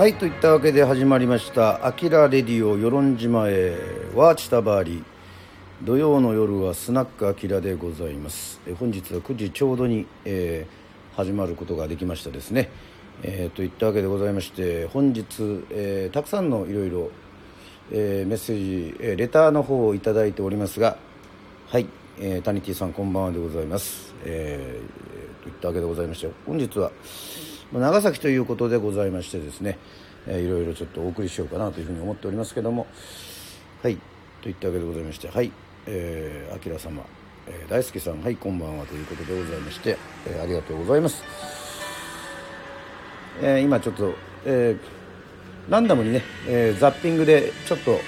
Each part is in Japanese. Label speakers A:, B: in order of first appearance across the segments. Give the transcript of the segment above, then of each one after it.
A: はいといったわけで始まりました「あきらレディオ与論島へはチタバーリ」土曜の夜はスナックあきらでございます。え本日は9時ちょうどに、えー、始まることができましたですね、えー、といったわけでございまして本日、えー、たくさんのいろいろメッセージ、え、レターの方を頂いておりますがはい、えー、タニティさんこんばんはでございます、えー、といったわけでございまして本日は長崎ということでございましてですね、えー、いろいろちょっとお送りしようかなというふうに思っておりますけどもはいといったわけでございましてはいえー、あきら様、えー、大輔さんはいこんばんはということでございまして、えー、ありがとうございます、えー、今ちょっと、えー、ランダムにね、えー、ザッピングでちょっと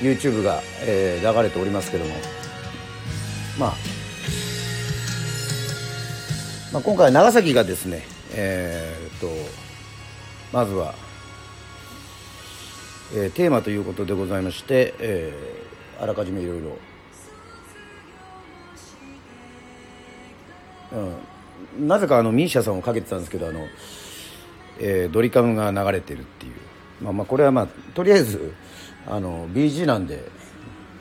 A: YouTube が、えー、流れておりますけどもまあまあ、今回長崎がですね、えー、とまずは、えー、テーマということでございまして、えー、あらかじめいろいろ、うん、なぜかあのミーシャさんをかけてたんですけどあの、えー、ドリカムが流れてるっていう、まあ、まあこれはまあとりあえずあの BG なんで、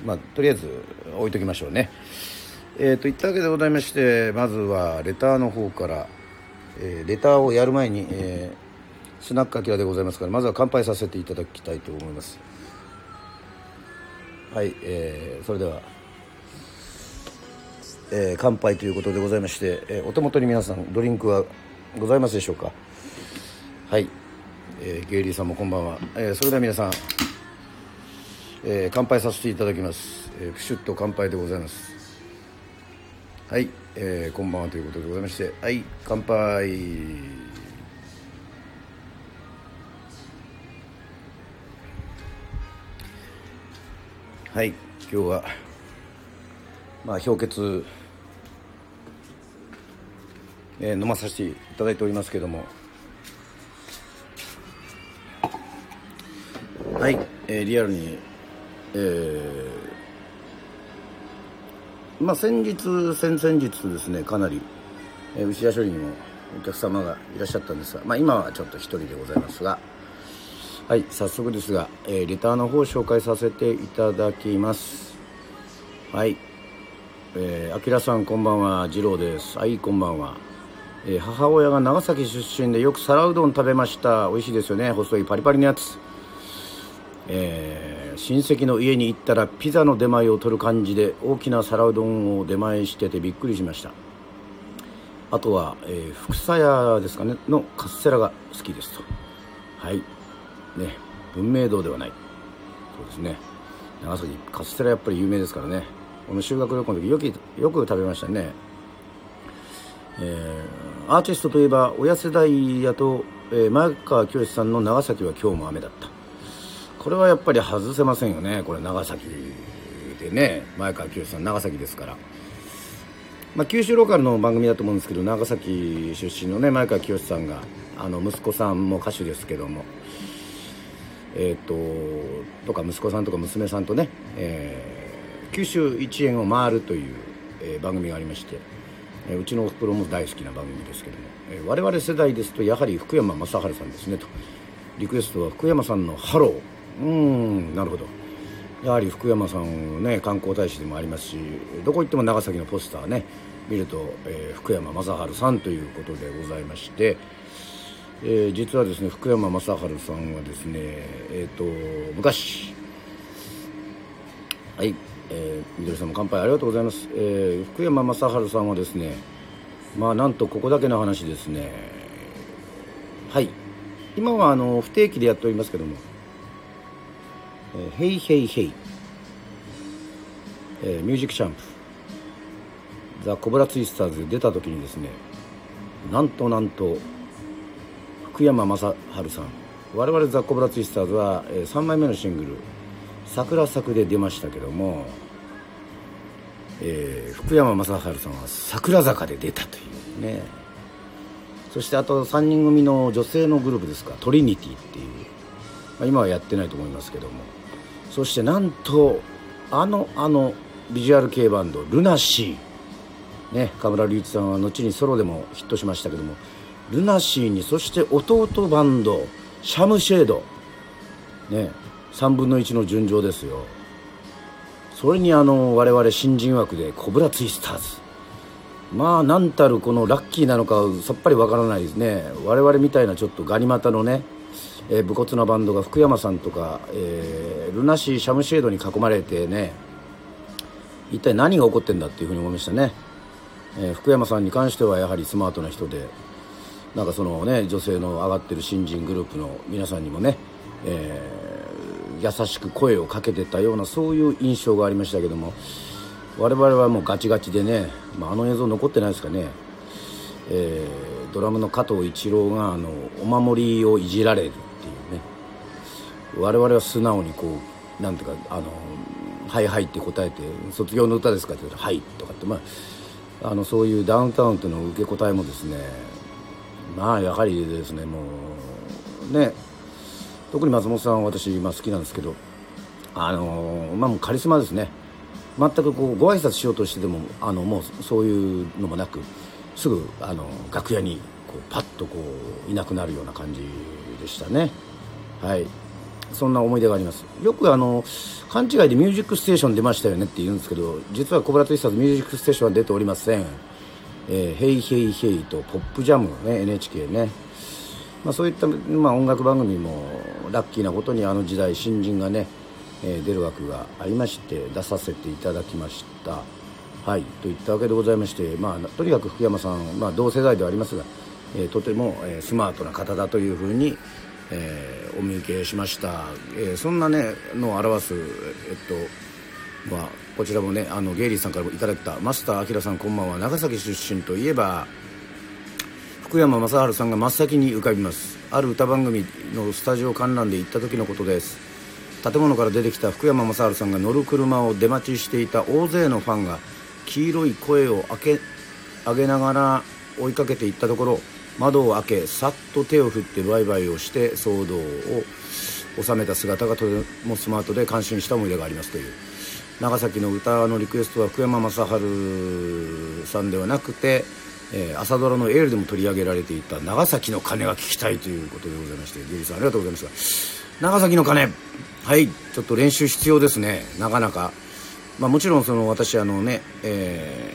A: まあ、とりあえず置いときましょうね。えー、といったわけでございましてまずはレターの方から、えー、レターをやる前に、えー、スナックアキラでございますからまずは乾杯させていただきたいと思います。はい、えー、それでは、えー、乾杯ということでございまして、えー、お手元に皆さんドリンクはございますでしょうか？はい、えー、ゲイリーさんもこんばんは、えー、それでは皆さん、えー、乾杯させていただきます、えー、プシュッと乾杯でございます。はい、えー、こんばんはということでございましてはい乾杯。はい今日はまあ氷結、えー、飲まさせていただいておりますけども。はい、えー、リアルにえーまあ、先日先々日ですねかなり、えー、牛屋処理にもお客様がいらっしゃったんですが、まあ、今はちょっと一人でございますがはい早速ですが、えー、レターの方を紹介させていただきます。はいえー、あきらさんこんばんは次郎です。はいこんばんは、えー、母親が長崎出身でよく皿うどん食べました。美味しいですよね。細いパリパリのやつ。えー、親戚の家に行ったらピザの出前を取る感じで大きな皿うどんを出前しててびっくりしました。あとは、えー、福佐屋ですかねのカステラが好きですと。はい。ね。文明堂ではない。そうですね。長崎カステラやっぱり有名ですからね。この修学旅行の時よくよく食べましたね。えー、アーティストといえば親世代やと、えー、前川清さんの長崎は今日も雨だった。これはやっぱり外せませんよね。これ長崎でね。前川清さん長崎ですから、まあ、九州ローカルの番組だと思うんですけど長崎出身のね前川清さんがあの息子さんも歌手ですけども。えっ、ととか息子さんとか娘さんとね、えー、九州一円を回るという、えー、番組がありまして、え、うちのおふくろも大好きな番組ですけども、え、我々世代ですとやはり福山雅治さんですねと。リクエストは福山さんの「HELLO」うんなるほど。やはり福山さんね観光大使でもありますしどこ行っても長崎のポスターね見ると、えー、福山雅治さんということでございまして、えー、実はですね福山雅治さんはですねえっ、ー、と昔はい、えー、みどりさんも乾杯ありがとうございます、え、福山雅治さんはですねまあなんとここだけの話ですね。はい。今はあの不定期でやっておりますけどもえー、ヘイヘイヘイ、えー、ミュージックシャンプ。ザ・コブラツイスターズ出た時にですねなんとなんと福山雅治さん。我々ザ・コブラツイスターズは、え、3枚目のシングル「桜咲く」で出ましたけども、えー、福山雅治さんは桜坂で出たというね。そしてあと3人組の女性のグループですかトリニティっていう、まあ、今はやってないと思いますけども。そしてなんとあのあのビジュアル系バンドルナシー。ね河村隆一さんは後にソロでもヒットしましたけども。ルナシーにそして弟バンドシャムシェード。ね3分の1の順調ですよ。それにあの我々新人枠でコブラツイスターズ。まあ何たるこのラッキーなのかさっぱりわからないですね。我々みたいなちょっとガニ股のね、えー、武骨なバンドが福山さんとか、えー、ルナシーシャムシェードに囲まれてね一体何が起こってんだっていうふうに思いましたね、えー、福山さんに関してはやはりスマートな人でなんかそのね女性の上がってる新人グループの皆さんにもね、えー、優しく声をかけてたようなそういう印象がありましたけども我々はもうガチガチでね、まあ、あの映像残ってないですかね、えー、ドラムの加藤一郎があのお守りをいじられる。我々は素直にこうなんていうかあの「はいはい」って答えて「卒業の歌ですか?」って言ったら「はい」とかってまああのそういうダウンタウンとの受け答えもですねまあやはりですねもうね特に松本さんは私、まあ、好きなんですけどあのまあもうカリスマですね全くこうご挨拶しようとしてでもあのもうそういうのもなくすぐあの楽屋にこうパッとこういなくなるような感じでしたねはいそんな思い出があります。よくあの勘違いで「ミュージックステーション」出ましたよねって言うんですけど実はコブラツイスターズ「ミュージックステーション」は出ておりません。えー、ヘイヘイヘイとポップジャムね NHK ね、まあ、そういった、まあ、音楽番組もラッキーなことにあの時代新人がね、えー、出る枠がありまして出させていただきました。はい。といったわけでございまして、まあ、とにかく福山さん、まあ、同世代ではありますが、えー、とても、え、スマートな方だというふうに、えー、お見受けしました、えー、そんなねのを表すえっとまあこちらもねあのゲイリーさんからもいただいたマスター明さんこんばんは。長崎出身といえば福山雅治さんが真っ先に浮かびます。ある歌番組のスタジオ観覧で行った時のことです。建物から出てきた福山雅治さんが乗る車を出待ちしていた大勢のファンが黄色い声を開け上げながら追いかけていったところ窓を開けさっと手を振ってバイバイをして騒動を収めた姿がとてもスマートで感心した思い出がありますという。長崎の歌のリクエストは福山雅治さんではなくて、えー、朝ドラの「エール」でも取り上げられていた長崎の鐘が聞きたいということでございましてゆりさんありがとうございます長崎の鐘。はい。ちょっと練習必要ですね。なかなか、まあ、もちろんその私あのね、え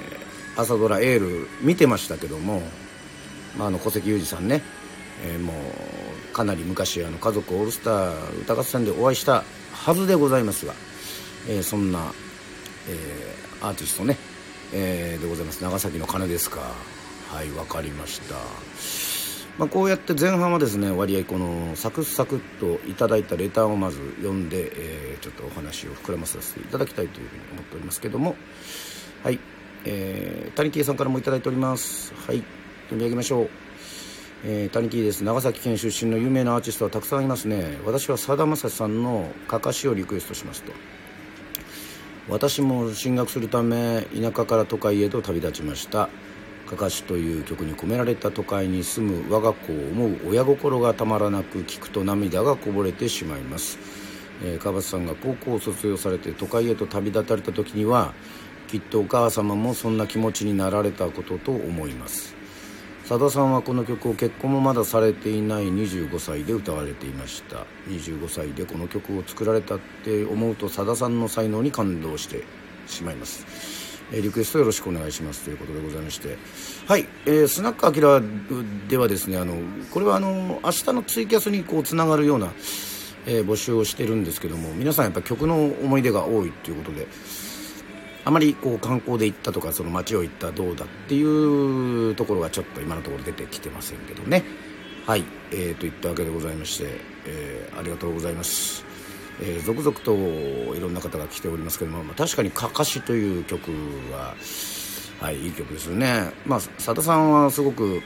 A: ー、朝ドラ「エール」見てましたけども、まあ、あの小関裕二さんね、えー、もうかなり昔あの家族オールスター歌合戦でお会いしたはずでございますがえー、そんな、えー、アーティストね、えー、でございます。長崎の鐘ですか。はい分かりました、まあ、こうやって前半はですね割合このサクサクっといただいたレターをまず読んで、えー、ちょっとお話を膨らませていただきたいというふうに思っておりますけども。はい。えー、谷木さんからもいただいております。はい。読み上げましょう。えー、谷木です。長崎県出身の有名なアーティストはたくさんいますね。私はさだまさしさんの「かかし」をリクエストしますと。私も進学するため田舎から都会へと旅立ちました「かかし」という曲に込められた都会に住む我が子を思う親心がたまらなく聞くと涙がこぼれてしまいます、えー、川端さんが高校を卒業されて都会へと旅立たれた時にはきっとお母様もそんな気持ちになられたことと思います。さださんはこの曲を結婚もまだされていない25歳で歌われていました。25歳でこの曲を作られたって思うとさださんの才能に感動してしまいます。えリクエストよろしくお願いしますということでございまして。はい、えー、スナックアキラではですねあのこれはあの明日のツイキャスにこうつながるような、えー、募集をしてるんですけども皆さんやっぱ曲の思い出が多いということであまりこう観光で行ったとかその街を行ったどうだっていうところがちょっと今のところ出てきてませんけどね。はい。えー、といったわけでございまして、えー、ありがとうございます、えー、続々といろんな方が来ておりますけども、まあ、確かに「かかし」という曲ははいいい曲ですよね。まあさださんはすごく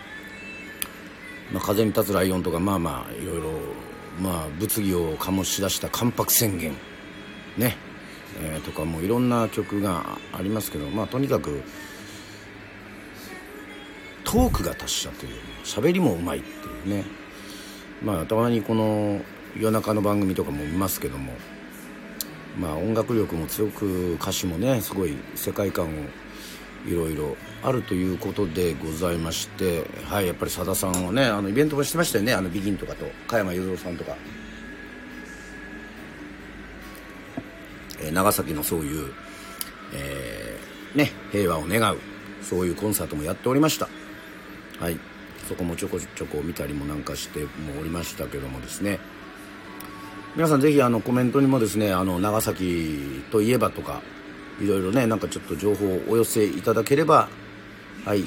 A: 「まあ、風に立つライオン」とかまあまあいろいろまあ物議を醸し出した「関白宣言」ね。えー、とかもいろんな曲がありますけどまあとにかくトークが達者という喋りもうまいっていうね。まあたまにこの夜中の番組とかも見ますけどもまあ音楽力も強く歌詞もねすごい世界観をいろいろあるということでございましてはいやっぱりさださんはねあのイベントもしてましたよねあのビギンとかと加山雄三さんとか、え、長崎のそういう、えー、ね平和を願うそういうコンサートもやっておりました。はい。そこもちょこちょこ見たりもなんかしてもおりましたけどもですね。皆さんぜひあのコメントにもですねあの長崎といえばとかいろいろねなんかちょっと情報をお寄せいただければはい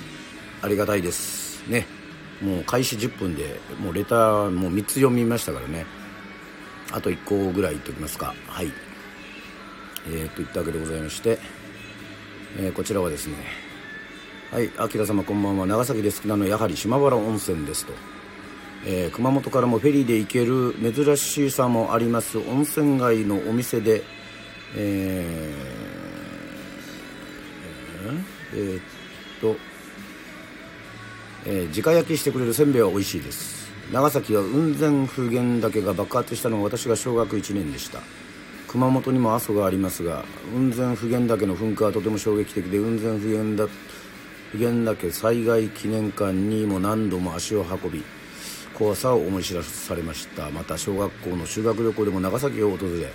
A: ありがたいです。ね。もう開始10分でもうレターもう3つ読みましたからね。あと1個ぐらい言っておきますか。はい。えー、といったわけでございまして、えー、こちらはですねはい明様こんばんは。長崎で好きなのはやはり島原温泉ですと。えー、熊本からもフェリーで行ける珍しさもあります温泉街のお店で、えー、えー、っと、えー、直焼きしてくれるせんべいは美味しいです。長崎は雲仙普賢岳が爆発したのは私が小学1年でした。熊本にも阿蘇がありますが雲仙普賢岳の噴火はとても衝撃的で雲仙普賢岳災害記念館にも何度も足を運び怖さを思い知らされました。また小学校の修学旅行でも長崎を訪れ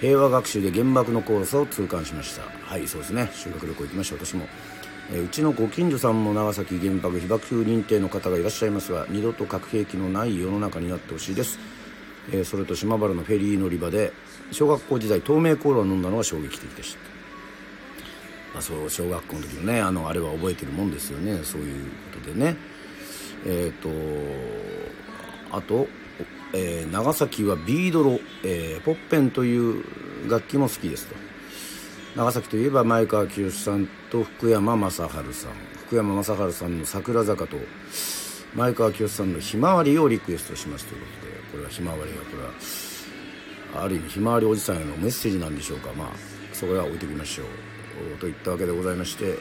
A: 平和学習で原爆の怖さを痛感しました。はいそうですね。修学旅行行きました。私も、えうちのご近所さんも長崎原爆被爆認定の方がいらっしゃいますが二度と核兵器のない世の中になってほしいです、え、それと島原のフェリー乗り場で小学校時代透明コーラを飲んだのは衝撃的でした。まあ、そう小学校の時のねあのあれは覚えてるもんですよねそういうことでね。えっ、ー、とあと、えー、長崎はビードロ、えー、ポッペンという楽器も好きですと。長崎といえば前川清さんと福山雅治さん。福山雅治さんの「桜坂」と前川清さんの「ひまわり」をリクエストしますということでこれはひまわりはこれはある意味ひまわりおじさんへのメッセージなんでしょうか。まあそれは置いておきましょう。といったわけでございまして。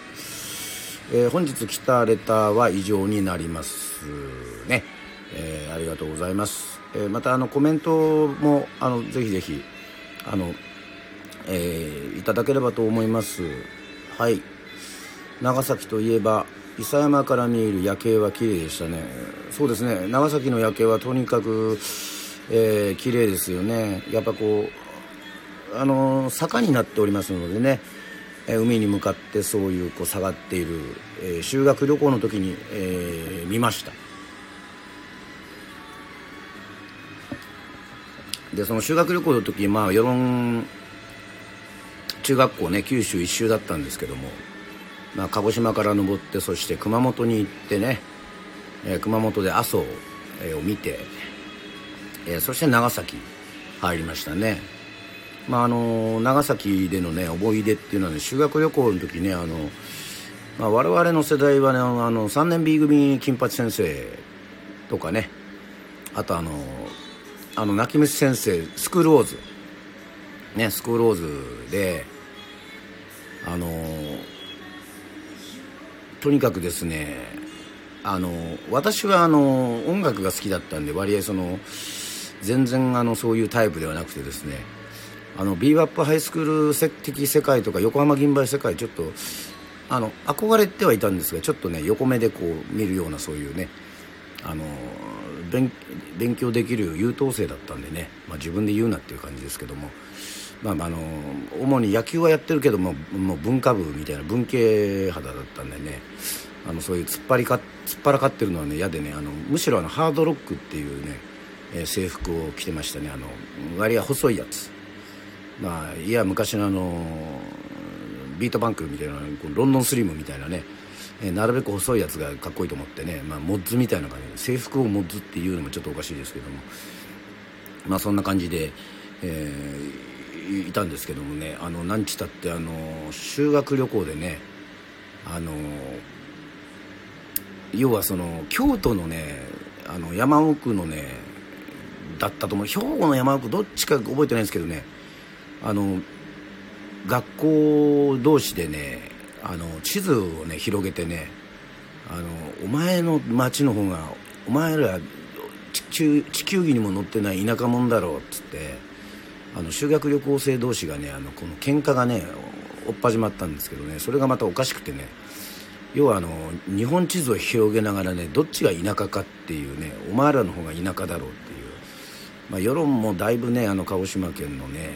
A: えー、本日来たレターは以上になりますね、えー、ありがとうございます、えー、またあのコメントもあのぜひぜひあの、えいただければと思います。はい。長崎といえば諫山から見える夜景は綺麗でしたね。そうですね。長崎の夜景はとにかく、えー、綺麗ですよね。やっぱこうあの坂になっておりますのでねえ海に向かってそういうこう下がっている、えー、修学旅行の時に、えー、見ました。でその修学旅行の時まあ与論中学校ね九州一周だったんですけども、まあ、鹿児島から登ってそして熊本に行ってね、えー、熊本で阿蘇、を見て、えー、そして長崎入りましたね。まあ、あの長崎でのね思い出っていうのはね修学旅行の時ねあの、まあ、我々の世代はねあの3年 B 組金八先生とかねあとあのあの泣き虫先生スクールウォーズ。ねスクールウォーズであのとにかくですねあの私はあの音楽が好きだったんで割合その全然あのそういうタイプではなくてですねあのビーバップハイスクール的世界とか横浜銀杯世界ちょっとあの憧れてはいたんですがちょっとね横目でこう見るようなそういうねあの勉強できる優等生だったんでね、まあ、自分で言うなっていう感じですけども、まあ、あの主に野球はやってるけどももう文化部みたいな文系肌だったんでねあのそういう突っ張りか突っ張らかってるのはね嫌でねあのむしろあのハードロックっていうね、え、制服を着てましたね。あの割合細いやつ。まあいや昔のあのビートバンクみたいなロンドンスリムみたいなね、え、なるべく細いやつがかっこいいと思ってね、まあ、モッズみたいな感じで制服をモッズっていうのもちょっとおかしいですけども。まあそんな感じで、えー、いたんですけどもね。あの何ちたってあの修学旅行でねあの要はその京都のねあの山奥のねだったと思う。兵庫の山奥どっちか覚えてないんですけどね。あの学校同士でねあの地図をね広げてねあのお前の町の方がお前ら地球儀にも乗ってない田舎者だろうっつってあの修学旅行生同士がねあのこの喧嘩がね追っ始まったんですけどねそれがまたおかしくてね要はあの日本地図を広げながらねどっちが田舎かっていうねお前らの方が田舎だろうって、まあ、世論もだいぶねあの鹿児島県のね、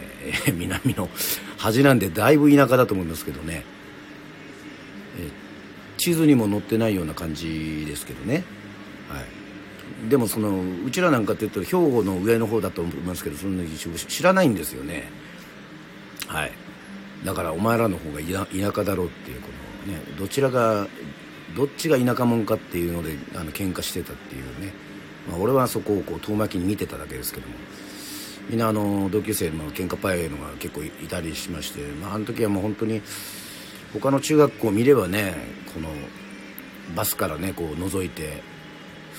A: え南の端なんでだいぶ田舎だと思いますけどね、え地図にも載ってないような感じですけどね、はい、でもそのうちらなんかっていうと兵庫の上の方だと思いますけどそんな知らないんですよね。はい。だからお前らの方が田舎だろうっていうこのね、どちらがどっちが田舎者かっていうのであの喧嘩してたっていうね、まあ、俺はそこをこう遠巻きに見てただけですけども。みんなあの同級生の喧嘩パイのが結構いたりしまして、まあ、あの時はもう本当に他の中学校見ればねこのバスからねこう覗いて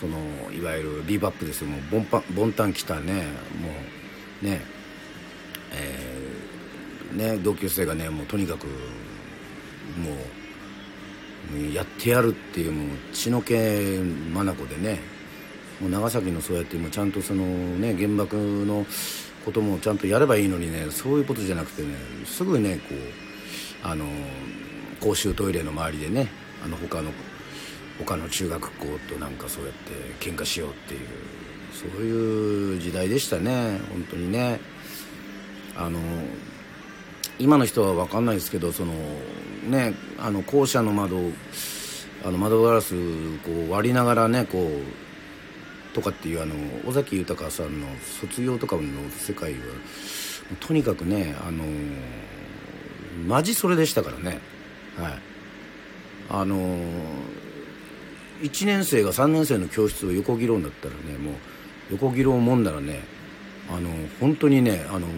A: そのいわゆるビーバップですよ。もうボンパボンタン来たね。もうねえー、ね同級生がねもうとにかくもうやってやるっていうもう血の気眼でねもう長崎のそうやってもちゃんとそのね原爆のこともちゃんとやればいいのにねそういうことじゃなくてねすぐねこうあの公衆トイレの周りでねあの他の他の中学校となんかそうやって喧嘩しようっていうそういう時代でしたね本当にね。あの今の人は分かんないですけどそのねあの校舎の窓あの窓ガラスこう割りながらねこうとかっていうあの尾崎豊さんの卒業とかの世界はとにかくねあのマジそれでしたからね。はい。あの1年生が3年生の教室を横切ろうんだったらねもう横切ろうもんならねあの本当にねあの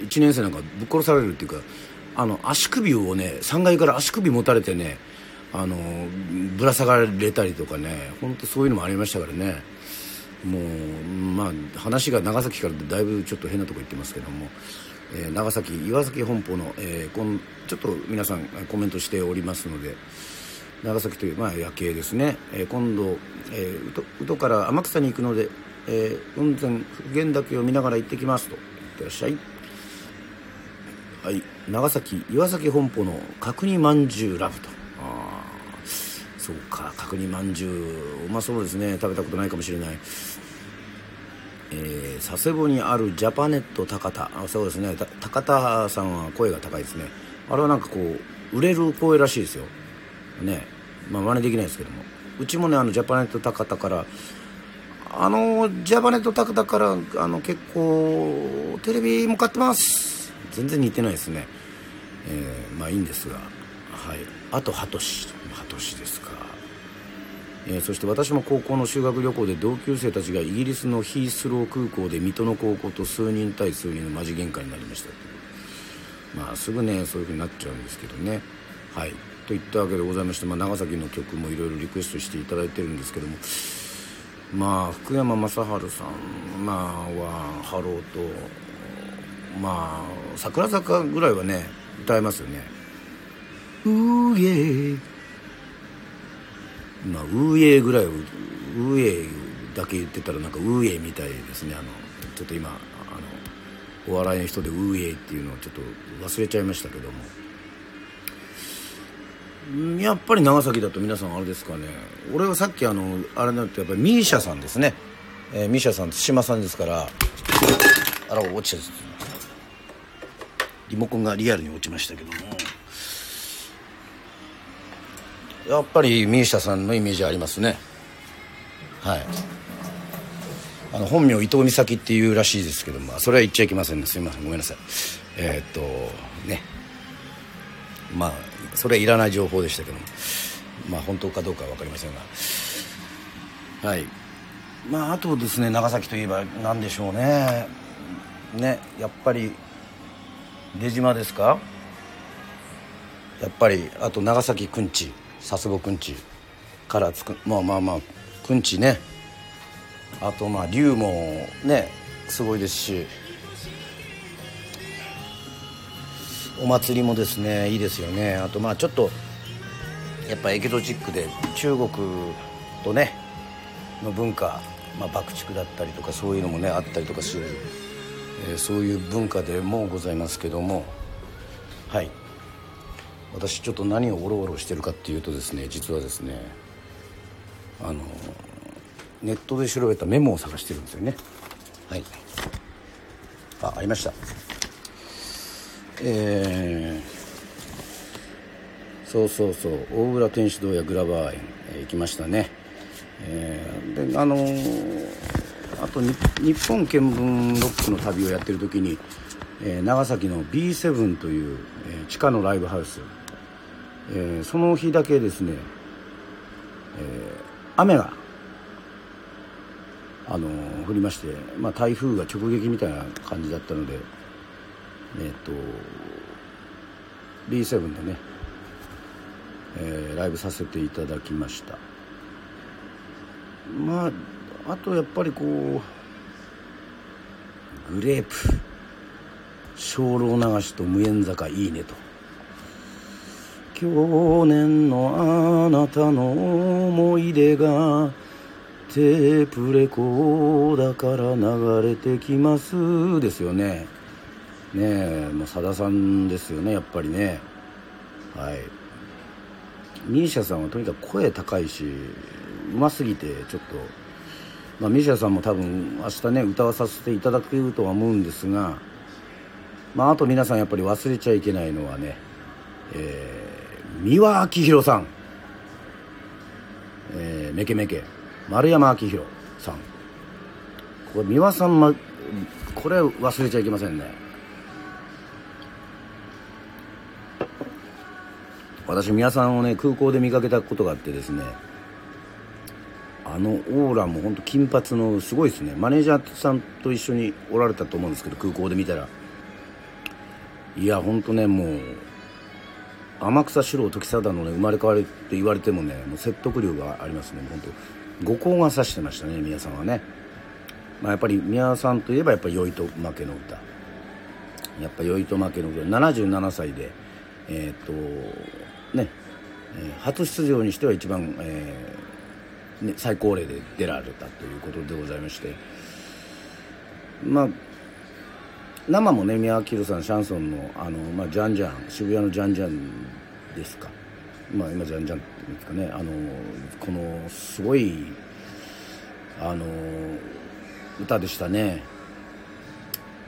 A: 1年生なんかぶっ殺されるっていうかあの足首をね3階から足首持たれてねあのぶら下がれたりとかね本当そういうのもありましたからね。もうまあ話が長崎からだいぶちょっと変なとこ行ってますけども、えー、長崎岩崎本舗の、えー、こんちょっと皆さんコメントしておりますので長崎という、まあ、夜景ですね、えー、今度、えー、宇土から天草に行くので、えー、雲仙普賢岳を見ながら行ってきますと。いってらっしゃい。はい。長崎岩崎本舗の角煮まんじゅうラブと。ああそうか角煮まんじゅううまそうですね。食べたことないかもしれない。え、佐世保にあるジャパネット高田。あそうですね。高田さんは声が高いですね。あれはなんかこう売れる声らしいですよ。ね。まあ真似できないですけども。うちもねあのジャパネット高田からあのジャパネット高田からあの結構テレビも買ってます。全然似てないですね、えー、まあいいんですが。はい。あとハトシ。ハトシです、えー、そして私も高校の修学旅行で同級生たちがイギリスのヒースロー空港で水戸の高校と数人対数人のマジ喧嘩になりましたまあすぐねそういうふうになっちゃうんですけどね。はい。といったわけでございまして、まあ、長崎の曲もいろいろリクエストしていただいてるんですけども。まあ福山雅治さん、まあ、はハローとまあ桜坂ぐらいはね歌えますよね「うえまあ「うーえぐらい「うーえだけ言ってたらなんか「うーえみたいですね。あのちょっと今あのお笑いの人で「うーえっていうのをちょっと忘れちゃいましたけども。やっぱり長崎だと皆さんあれですかね。俺はさっきあのあれだとやっぱりミーシャさんですね、えー、ミーシャさん対馬さんですから。あら落ちちゃうリモコンがリアルに落ちましたけども。やっぱりミーシャさんのイメージありますね。はい。あの本名伊藤美咲っていうらしいですけどもそれは言っちゃいけませんね。すいません。ごめんなさい。えー、っとね。まあそれはいらない情報でしたけども。まあ本当かどうかは分かりませんが。はい。まああとですね長崎といえば何でしょうね。ねやっぱり出島ですか？やっぱりあと長崎くんち。佐世保くんちからつくまあまあまあくんちね。あとまあ龍もねすごいですし。お祭りもですねいいですよね。あとまあちょっとやっぱエキゾチックで中国とねの文化、まあ、爆竹だったりとかそういうのもねあったりとかするえそういう文化でもございますけども。はい。私ちょっと何をおろおろしてるかっていうとですね実はですねあのネットで調べたメモを探してるんですよね。はい。あありました。えー、そうそうそう。大浦天主堂やグラバー園、えー、行きましたね。えー、であのー、あと日本見聞ロックの旅をやってる時に、えー、長崎の B7 という、えー、地下のライブハウス、えー、その日だけですね、えー、雨があの降りまして、まあ、台風が直撃みたいな感じだったので、えっと B7 でね、え、ライブさせていただきました。まああとやっぱりこうグレープ精霊流しと無縁坂いいねと。去年のあなたの思い出がテープレコーダから流れてきますですよね。ねえもうさださんですよねやっぱりね。はい。misia さんはとにかく声高いしうますぎてちょっとまあ misia さんも多分明日ね歌わさせていただけるとは思うんですがまああと皆さんやっぱり忘れちゃいけないのはねえー、三輪明宏さん。えー、めけめけ丸山明宏さん。これ三輪さん、ま、これ忘れちゃいけませんね。私三輪さんをね空港で見かけたことがあってですね。あのオーラも本当金髪のすごいですね。マネージャーさんと一緒におられたと思うんですけど空港で見たら。いや本当ねもう天草四郎時貞のね生まれ変わりって言われてもねもう説得力がありますね。本当五光が指してましたね宮さんはね、まあ、やっぱり宮さんといえばやっぱ酔いと負けの歌。やっぱ酔いと負けの歌。77歳でえー、っとね、えー、初出場にしては一番、えーね、最高齢で出られたということでございまして。まあ生もね宮脇宏さんシャンソンのあの、まあ、ジャンジャン渋谷のジャンジャンですか？まあ今じゃんじゃんっていうんですかね。あのこのすごいあの歌でしたね。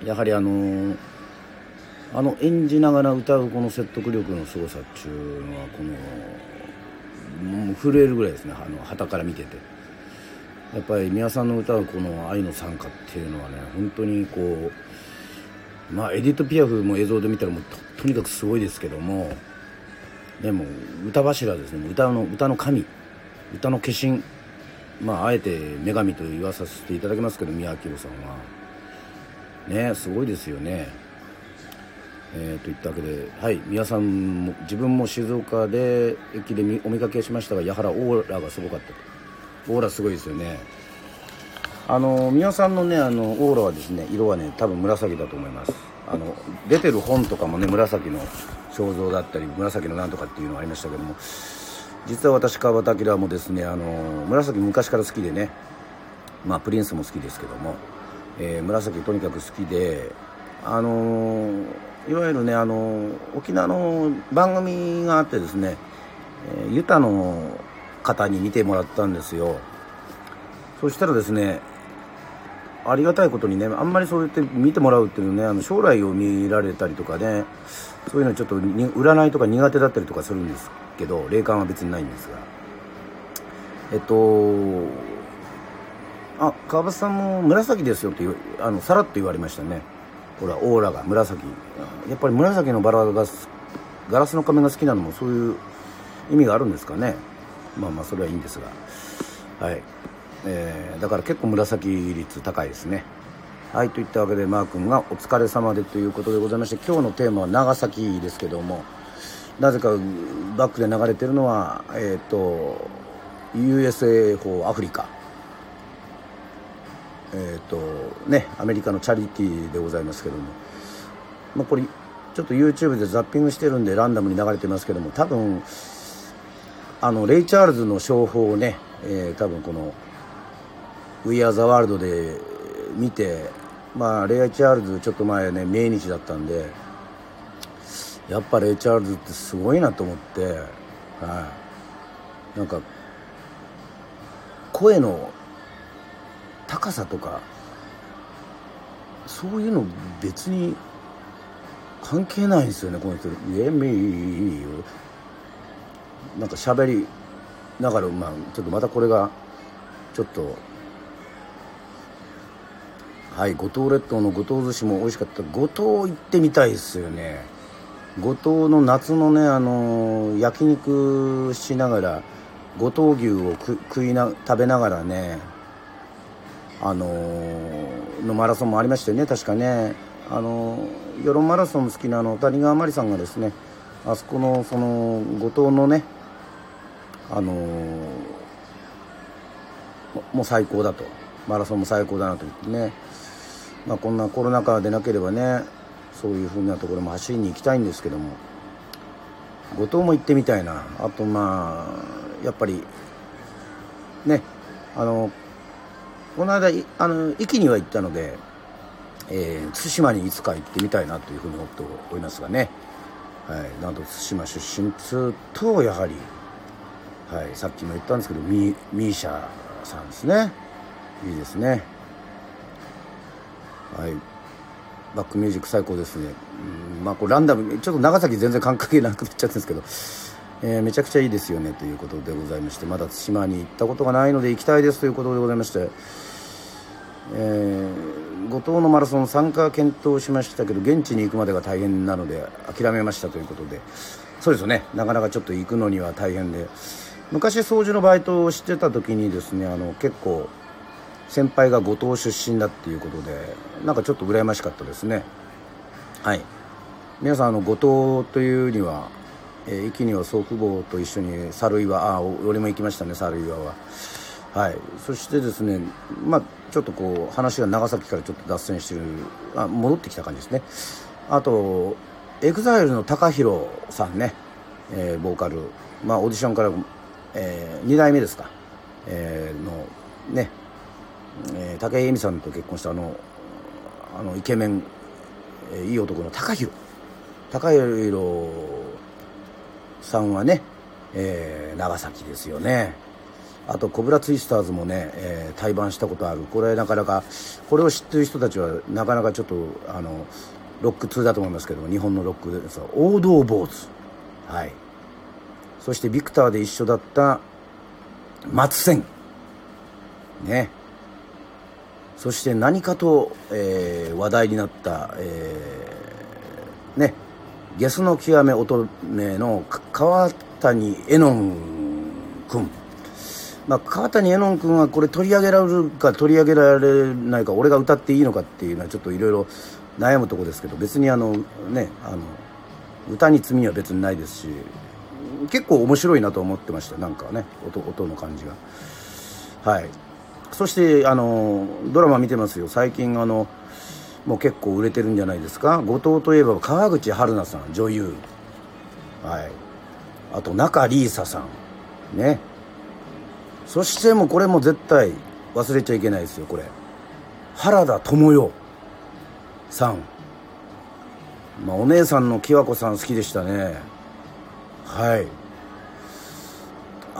A: やはりあのあの演じながら歌うこの説得力のすごさっていうのはこのもう震えるぐらいですね。あの旗から見てて。やっぱり宮さんの歌うこの「愛の賛歌」っていうのはね本当にこうまあエディット・ピアフも映像で見たらもうとにかくすごいですけども。でも歌柱ですね。歌の歌の神。歌の化身。まああえて女神と言わさせていただきますけど宮明さんは。ねすごいですよね。えー、といったわけではい皆さんも自分も静岡で駅でお見かけしましたがやはりオーラがすごかったと。オーラすごいですよね。あの宮さんのねあのオーラはですね色はね多分紫だと思います。あの出てる本とかもね紫の肖像だったり紫のなんとかっていうのがありましたけども実は私川端明もですねあの紫昔から好きでねまあプリンスも好きですけども、えー、紫とにかく好きであのいわゆるねあの沖縄の番組があってですね、えー、ユタの方に見てもらったんですよ。そしたらですねありがたいことにねあんまりそうやって見てもらうっていうのねあの将来を見られたりとかねそういうのちょっと占いとか苦手だったりとかするんですけど霊感は別にないんですが。えっとあ川端さんも紫ですよってあのさらっと言われましたね。ほらオーラが紫。やっぱり紫のバラがガラスの仮面が好きなのもそういう意味があるんですかね。まあまあそれはいいんですが。はい。えー、だから結構紫率高いですね。はいといったわけでマー君が「お疲れ様で」ということでございまして今日のテーマは長崎ですけどもなぜかバックで流れてるのはえっ、ー、と USA 法アフリカ。えっ、ー、とねアメリカのチャリティーでございますけども。まあこれちょっと YouTube でザッピングしてるんでランダムに流れてますけども多分あのレイ・チャールズの商法をね、えー、多分この「We Are the World」で見てまあレイ・チャールズちょっと前ね命日だったんでやっぱレイ・チャールズってすごいなと思ってはい。なんか声の高さとかそういうの別に関係ないんですよねこの人「イエミー」なんか喋りながらまあちょっとまたこれがちょっとはい五島列島の五島寿司も美味しかった。五島行ってみたいですよね。五島の夏のねあの焼肉しながら五島牛を食いな食べながらねあののマラソンもありましたよね。確かね。あの世論マラソン好きなあの谷川真理さんがですねあそこのその五島のねあのもう最高だと。マラソンも最高だなと言ってね。まあ、こんなコロナ禍でなければねそういうふうなところも走りに行きたいんですけども後藤も行ってみたいな。あとまあやっぱりねあのこの間あの壱岐には行ったので、えー、対馬にいつか行ってみたいなというふうに思っておりますがね、はい、なんと対馬出身つうとやはり、はい、さっきも言ったんですけどミミーシャさんですね。いいですね。はい。バックミュージック最高ですね、うん、まあこれランダムちょっと長崎全然関係なくなっちゃってんですけど、えー、めちゃくちゃいいですよねということでございましてまだ対馬に行ったことがないので行きたいですということでございまして、えー、五島のマラソン参加検討しましたけど現地に行くまでが大変なので諦めましたということで。そうですよね。なかなかちょっと行くのには大変で。昔掃除のバイトをしてた時にですねあの結構先輩が五島出身だっていうことでなんかちょっと羨ましかったですね。はい。皆さんあの五島というには、えー、駅には祖父母と一緒に猿岩ああ俺も行きましたね猿岩は。はい。そしてですねまあちょっとこう話が長崎からちょっと脱線してるあ戻ってきた感じですね。あと EXILE の TAKAHIRO さんね、えー、ボーカル。まあオーディションから、えー、2代目ですか、えー、のねえー、武井絵美さんと結婚したあのあのイケメン、えー、いい男の高弘。高弘さんはね、えー、長崎ですよね。あとコブラツイスターズもね、えー、対バンしたことある。これなかなかこれを知ってる人たちはなかなかちょっとあのロック通だと思いますけど日本のロックです王道坊主。はい。そしてビクターで一緒だった松千。ね。そして何かと、えー、話題になった、えー、ねゲスの極め乙女の川谷絵音君。まあ、川谷絵音君はこれ取り上げられるか取り上げられないか俺が歌っていいのかっていうのはちょっといろいろ悩むとこですけど別にあのねあの歌に罪は別にないですし結構面白いなと思ってました。なんかね音音の感じが。はい。そしてあのドラマ見てますよ。最近あのもう結構売れてるんじゃないですか。後藤といえば川口春奈さん女優。はい。あと中里依紗さん。ね。そしてもうこれも絶対忘れちゃいけないですよこれ。原田知世さん。まあお姉さんのきわこさん好きでしたね。はい。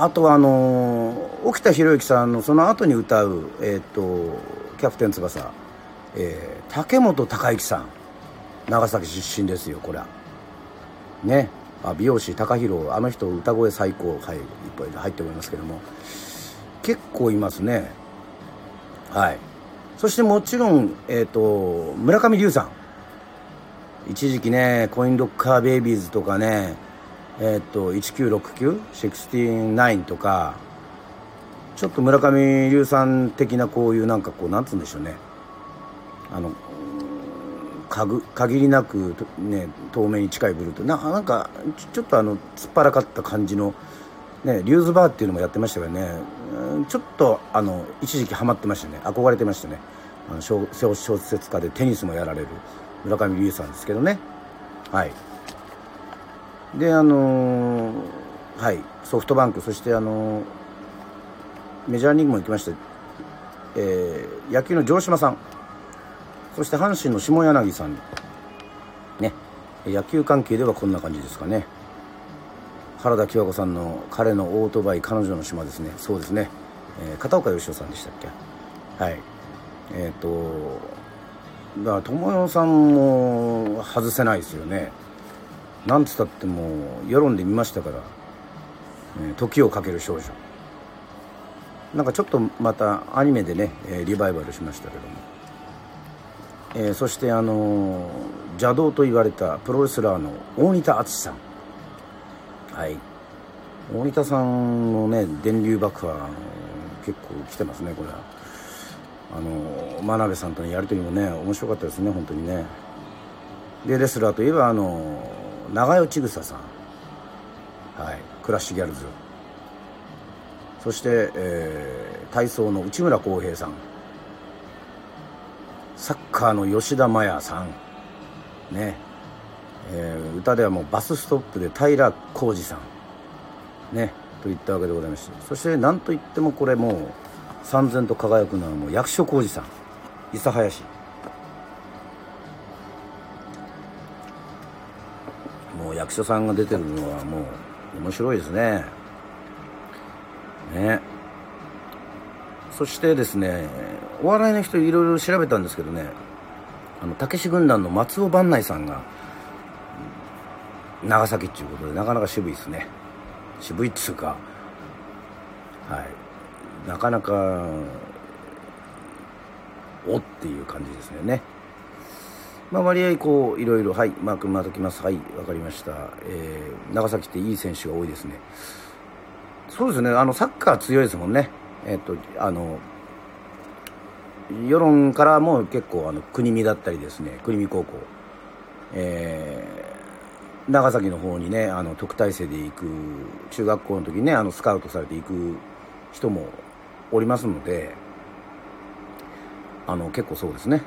A: あとはあの沖田博之さんのその後に歌う、えーと、キャプテン翼、えー、竹本孝之さん。長崎出身ですよこれはね。あ美容師高弘あの人歌声最高。はいいっぱい入っておりますけども。結構いますね。はい。そしてもちろん、えーと村上龍さん。一時期ねコインロッカーベイビーズとかねえっ、と196969とかちょっと村上龍さん的なこういうなんかこうなんつうんでしょうね。あのかぐ限りなくね透明に近いブルーとななんかちょっとあの突っ張らかった感じのねリューズバーっていうのもやってましたからねちょっとあの一時期ハマってましたね。憧れてましたね。あの小小説家でテニスもやられる村上龍さんですけどね。はい。であのはいソフトバンクそしてあのメジャーリーグも行きまして、えー、野球の城島さんそして阪神の下柳さんね野球関係ではこんな感じですかね。原田清子さんの彼のオートバイ彼女の島ですね。そうですね、えー、片岡義雄さんでしたっけ？はい。えっ、ー、とだから友代さんも外せないですよね。なんつったってもう世論で見ましたから、えー、時をかける少女。なんかちょっとまたアニメでね、えー、リバイバルしましたけども、えー、そしてあの邪道と言われたプロレスラーの大仁田敦さん。はい。大仁田さんのね電流爆破結構来てますねこれは。あの真鍋さんとのやり取りもね面白かったですね本当にね。でレスラーといえばあの長与千草さん。はい。クラッシュギャルズ。そして、えー、体操の内村航平さん。サッカーの吉田麻也さん。ね、えー、歌ではもうバスストップで平浩二さん。ね。といったわけでございまして。そして何といってもこれもう三千と輝くのはもう役所広司さん。諫早市。役所さんが出てるのはもう面白いですね。ね。そしてですねお笑いの人いろいろ調べたんですけどねあのたけし軍団の松尾伴内さんが長崎っていうことでなかなか渋いですね。渋いっつうかはい。なかなかおっていう感じですよね。まあ割合こういろいろはいマークまときます。はいわかりました、えー、長崎っていい選手が多いですね。そうですね。あのサッカー強いですもんね。えっ、とあの世論からも結構あの国見だったりですね。国見高校、えー、長崎の方にねあの特待生で行く中学校の時にねあのスカウトされて行く人もおりますのであの結構そうですね。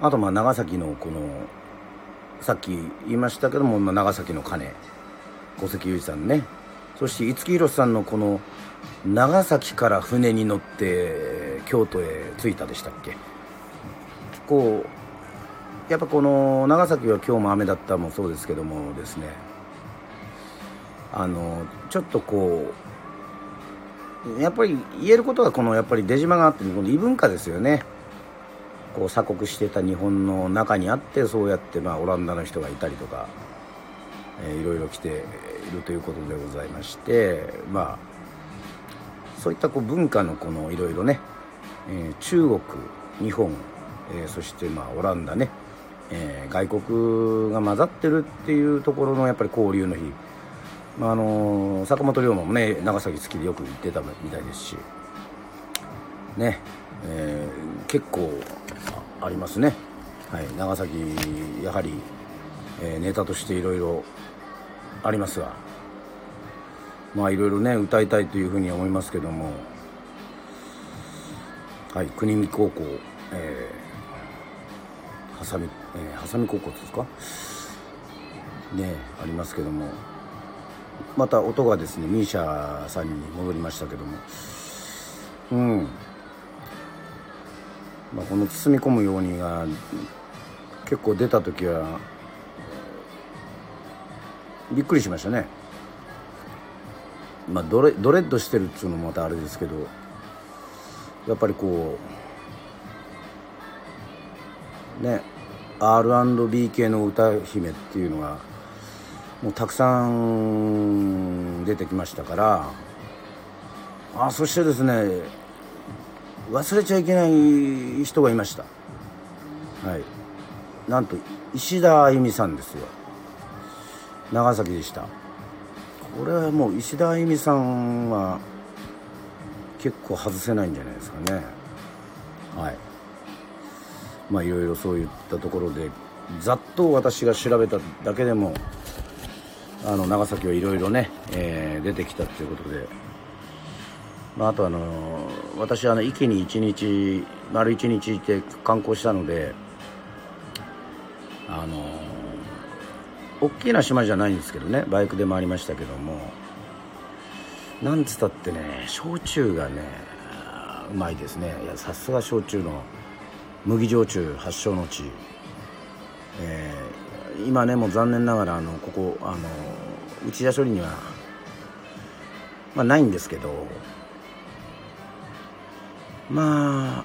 A: あとまあ長崎のこのさっき言いましたけども、まあ、長崎の鐘小関裕二さんね。そして五木ひろしさんのこの長崎から船に乗って京都へ着いたでしたっけ。こうやっぱこの長崎は今日も雨だったもそうですけどもですね。あのちょっとこうやっぱり言えることはこのやっぱり出島があってこの異文化ですよね。こう鎖国してた日本の中にあってそうやってまあオランダの人がいたりとか、えー、いろいろ来ているということでございましてまあそういったこう文化のこのいろいろね、えー、中国日本、えー、そしてまあオランダね、えー、外国が混ざってるっていうところのやっぱり交流の日、まあ、あの坂本龍馬もね長崎好きでよく行ってたみたいですしね、えー、結構ありますね、はい、長崎やはり、えー、ネタとしていろいろありますが。まあいろいろね歌いたいというふうに思いますけども。はい。国見高校えー、はさみ、えー、はさみ高校ですか？ねありますけども。また音がですねミーシャさんに戻りましたけども。うん。まあ、この包み込むようにが結構出た時はびっくりしましたね。まあドレドレッドしてるっつうのもまたあれですけどやっぱりこうね R&B 系の歌姫っていうのがもうたくさん出てきましたからあそしてですね忘れちゃいけない人がいました。はい。なんと石田あゆみさんですよ。長崎でした。これはもう石田あゆみさんは結構外せないんじゃないですかね。はい。まあいろいろそういったところでざっと私が調べただけでもあの長崎はいろいろね、えー、出てきたっていうことで、まあ、あとあの私はあの池に一日丸一日いて観光したのであの大きな島じゃないんですけどねバイクで回りましたけどもなんつったってね焼酎がねうまいですね。いやさすが焼酎の麦焼酎発祥の地、え今ねもう残念ながらあのここあの内田処理には、まあ、ないんですけどまあ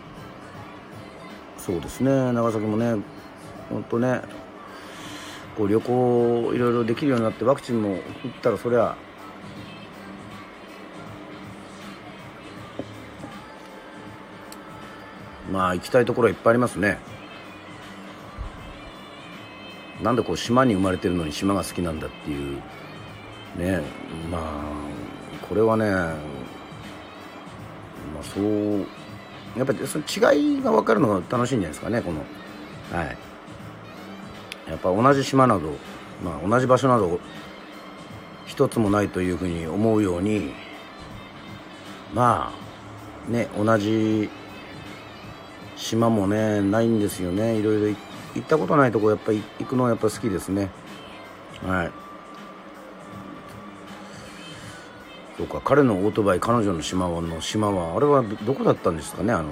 A: そうですね長崎もね本当ねこう旅行いろいろできるようになってワクチンも打ったらそりゃまあ行きたいところはいっぱいありますね。なんでこう島に生まれてるのに島が好きなんだっていうねまあこれはねまあそうやっぱりその違いが分かるのが楽しいんじゃないですかねこの。はい。やっぱ同じ島など、まあ、同じ場所など一つもないというふうに思うようにまあね同じ島もねないんですよね。いろいろ行ったことないとこやっぱり行くのはやっぱ好きですね。はい。そうか彼のオートバイ彼女の島はの島はあれはどこだったんですかねあの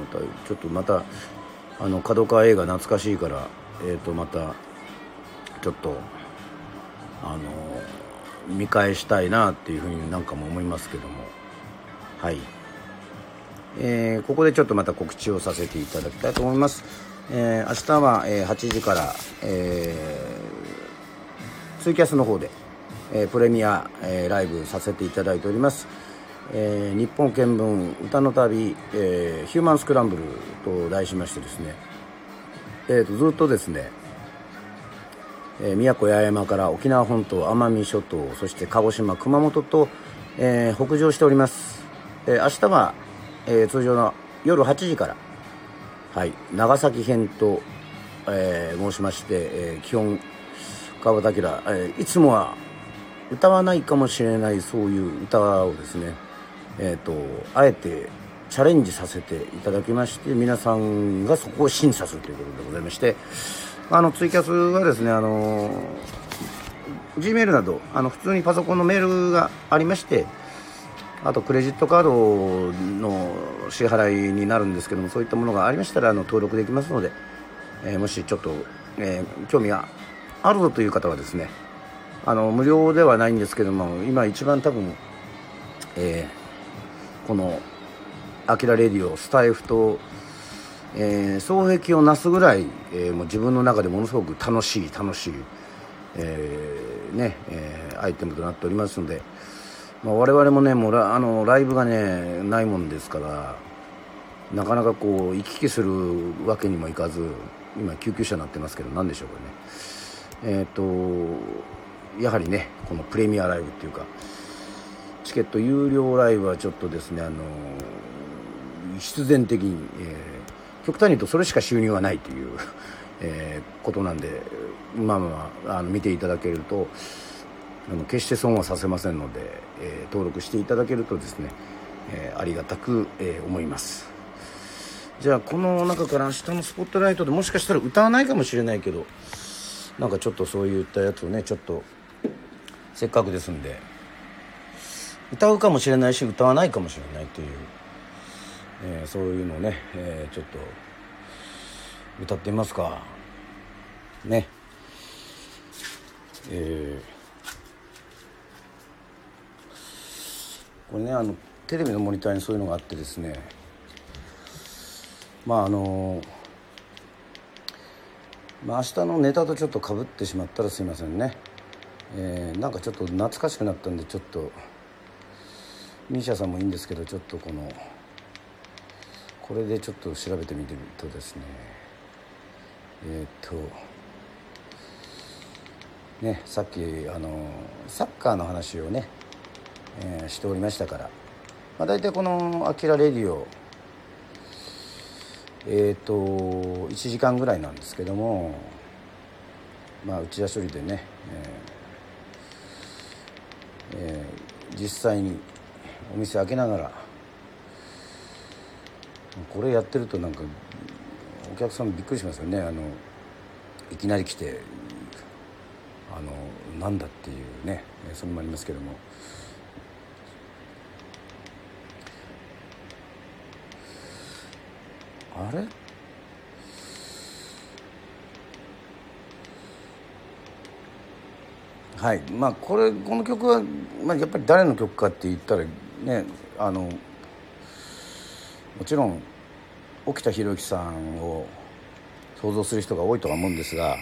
A: ちょっとまたあの角川映画懐かしいからえっ、ー、とまたちょっとあの見返したいなっていうふうになんかも思いますけども。はい、えー、ここでちょっとまた告知をさせていただきたいと思います、えー、明日は、え8時から、えー、ツイキャスの方でえー、プレミア、えー、ライブさせていただいております、えー、日本見聞歌の旅、えー、ヒューマンスクランブルと題しましてですね、えーと、ずっとですね、えー、宮古八重山から沖縄本島奄美諸島そして鹿児島熊本と、えー、北上しております、えー、明日は、えー、通常の夜8時からはい長崎編と、えー、申しまして、えー、基本川端明、えー、いつもは歌わないかもしれないそういう歌をですねえ、ー、とあえてチャレンジさせていただきまして皆さんがそこを審査するということでございましてあのツイキャスはですねあの G メールなどあの普通にパソコンのメールがありましてあとクレジットカードの支払いになるんですけどもそういったものがありましたらあの登録できますので、えー、もしちょっと、えー、興味があるぞという方はですねあの無料ではないんですけども今一番多分、えー、この「アキラレディオ」スタイフと、えー、双璧をなすぐらい、えー、もう自分の中でものすごく楽しい楽しい、えー、ねえー、アイテムとなっておりますので、まあ、我々もねもうラあのライブがねないもんですからなかなかこう行き来するわけにもいかず今救急車になってますけど何でしょうかね。えっ、とやはりねこのプレミアライブっていうかチケット有料ライブはちょっとですねあの必然的に、えー、極端に言うとそれしか収入はないという、えー、ことなんでまあまああの見ていただけるとあの決して損はさせませんので、えー、登録していただけるとですね、えありがたく、え思います。じゃあこの中から明日のスポットライトでもしかしたら歌わないかもしれないけどなんかちょっとそういったやつをねちょっとせっかくですんで。歌うかもしれないし歌わないかもしれないという、えー、そういうのをね、えー、ちょっと歌ってみますか。ね。えー、これねあのテレビのモニターにそういうのがあってですね。まああのまあ明日のネタとちょっとかぶってしまったらすいませんね。えー、なんかちょっと懐かしくなったんでちょっとミーシャさんもいいんですけどちょっとこのこれでちょっと調べてみるとですねえっ、とねさっきあのサッカーの話をね、えー、しておりましたから、まあ、大体この「アキラレディオ」えっ、と1時間ぐらいなんですけどもまあ内田処理でね、えーえー、実際にお店開けながらこれやってるとなんかお客さんびっくりしますよね。あのいきなり来てあのなんだっていうね。それもありますけども。あれ？はい。まあこれこの曲は、まあ、やっぱり誰の曲かって言ったらねあのもちろん沖田博之さんを想像する人が多いとは思うんですが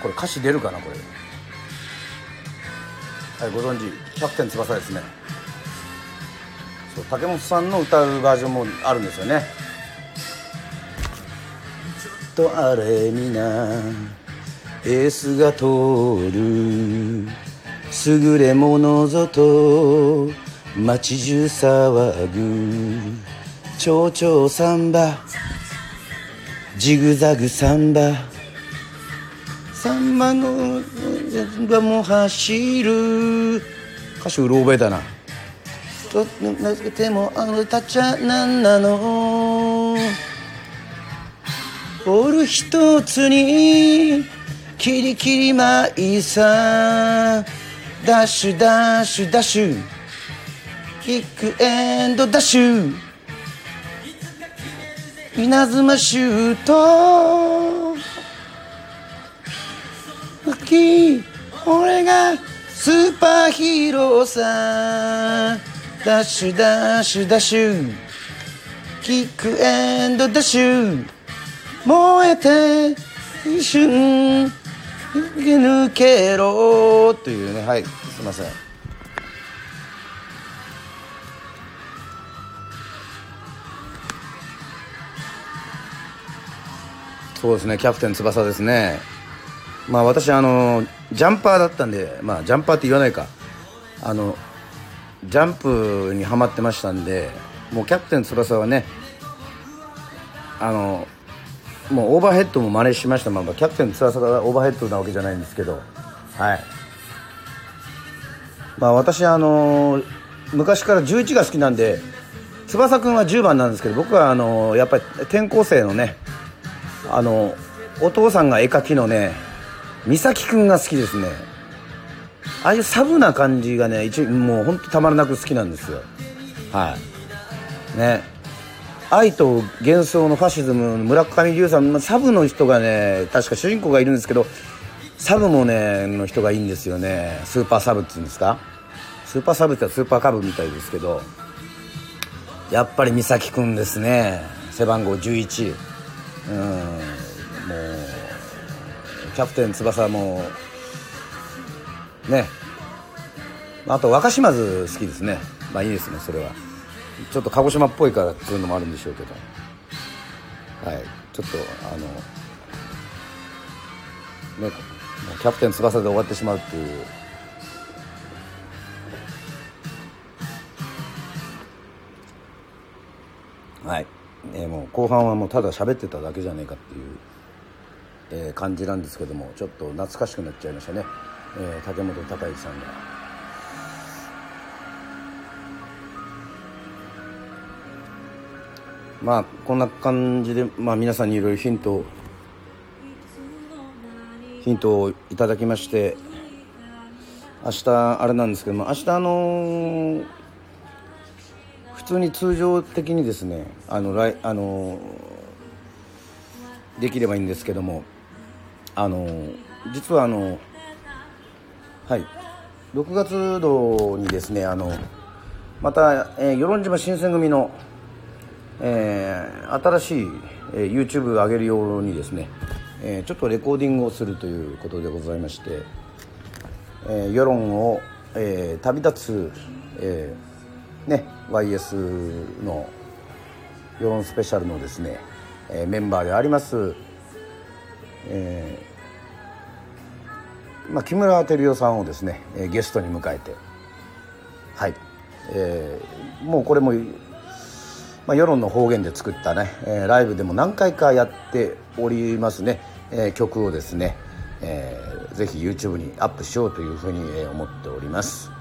A: これ歌詞出るかなこれ。はいご存知キャプテン翼ですね。そう竹本さんの歌うバージョンもあるんですよね。ちょっとあれになエースが通る。優れものぞと街中騒ぐ。蝶々サンバジグザグサンバサンバのがも走る。歌詞うろ覚えだな。と名付けてもあのたちゃなんなの。ボール一つにキリキリマイさダッシュダッシュダッシュ。 kick and dash。稲妻シュート。俺がスーパーヒーローさダッシュダッシュダッシュ。キックエンドダッシュ。燃えて一瞬。抜けろというね。はい。すいません。そうですね。キャプテン翼ですね。まあ私あのジャンパーだったんでまあジャンパーって言わないか。あのジャンプにはまってましたんでもうキャプテン翼はねあのもうオーバーヘッドも真似しました。まあキャプテン翼がオーバーヘッドなわけじゃないんですけど。はい。まあ私あの昔から11が好きなんで翼くんは10番なんですけど僕はあのやっぱり転校生のねあのお父さんが絵描きのね美咲くんが好きですね。ああいうサブな感じがね一応もうほんとたまらなく好きなんですよ。はい。ね。愛と幻想のファシズム村上龍さんサブの人がね確か主人公がいるんですけどサブもねの人がいいんですよね。スーパーサブっていうんですか？スーパーサブってスーパーカブみたいですけどやっぱり美咲くんですね。背番号11うんもうキャプテン翼もね。あと若島津好きですね。まあいいですねそれは。ちょっと鹿児島っぽいからっていうのもあるんでしょうけど。はい。ちょっとあのねキャプテン翼で終わってしまうっていう。はい、えー、もう後半はもうただ喋ってただけじゃねえかっていう、えー、感じなんですけどもちょっと懐かしくなっちゃいましたね、えー、竹本孝之さんが。まあこんな感じで、まあ、皆さんにいろいろヒントをヒントをいただきまして明日あれなんですけども明日あの、普通に通常的にですねあの来あの、できればいいんですけどもあの、実はあのはい6月度にですねあのまた、えー、与論島新選組のえー、新しい、えー、YouTube 上げるようにですね、えー、ちょっとレコーディングをするということでございまして、えー、世論を、えー、旅立つ、えー、ね YS の世論スペシャルのですね、えー、メンバーであります、えーまあ、木村照代さんをですね、えー、ゲストに迎えてはい、えー、もうこれもまあ、世論の方言で作ったね、えー、ライブでも何回かやっておりますね、えー、曲をですね、えー、ぜひ YouTube にアップしようというふうに、えー、思っております。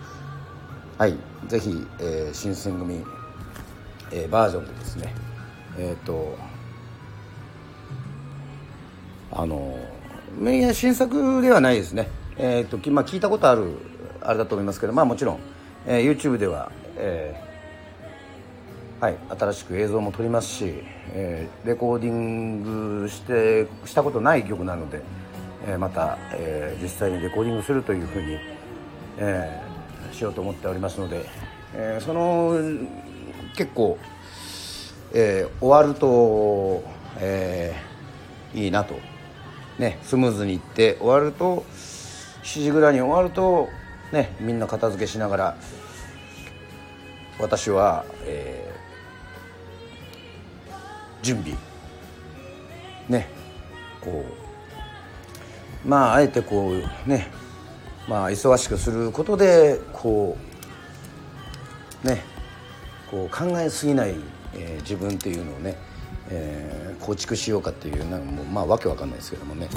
A: はいぜひ、えー、新選組、えー、バージョンでですねえっ、ー、とあのいや新作ではないですね。えっ、ー、とまあ聞いたことあるあれだと思いますけどまあもちろん、えー、YouTube では、えーはい、新しく映像も撮りますし、えー、レコーディングしてしたことない曲なので、えまた、え実際にレコーディングするというふうに、えしようと思っておりますので、えその結構、え終わると、えいいなと。ねスムーズにいって終わると7時ぐらいに終わるとねみんな片付けしながら私は、え、準備。ね。こう。まああえてこうね。まあ忙しくすることでこうね。こう考えすぎない、えー、自分っていうのをねえー、構築しようかっていうなんかもうまあわけわかんないですけどもね、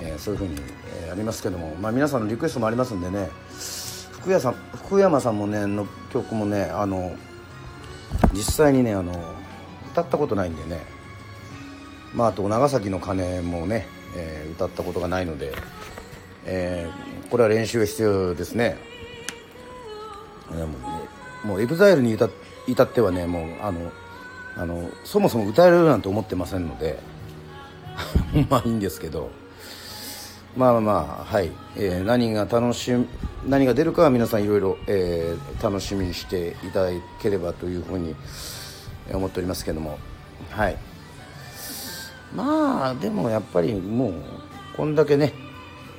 A: えー、そういうふうに、えー、ありますけども、まあ、皆さんのリクエストもありますんでね。福山さん福山さんもねの曲もねあの実際にねあの歌ったことないんでね。まああと長崎の鐘もね、えー、歌ったことがないので、えー、これは練習が必要ですね。もうねもうエグザイルに至ってはねもうあのあのそもそも歌えるなんて思ってませんので まあいいんですけど。まあまあはい、えー、何が楽し何が出るかは皆さんいろいろ、楽しみにしていただければというふうに思っておりますけども。はい。まあでもやっぱりもうこんだけね、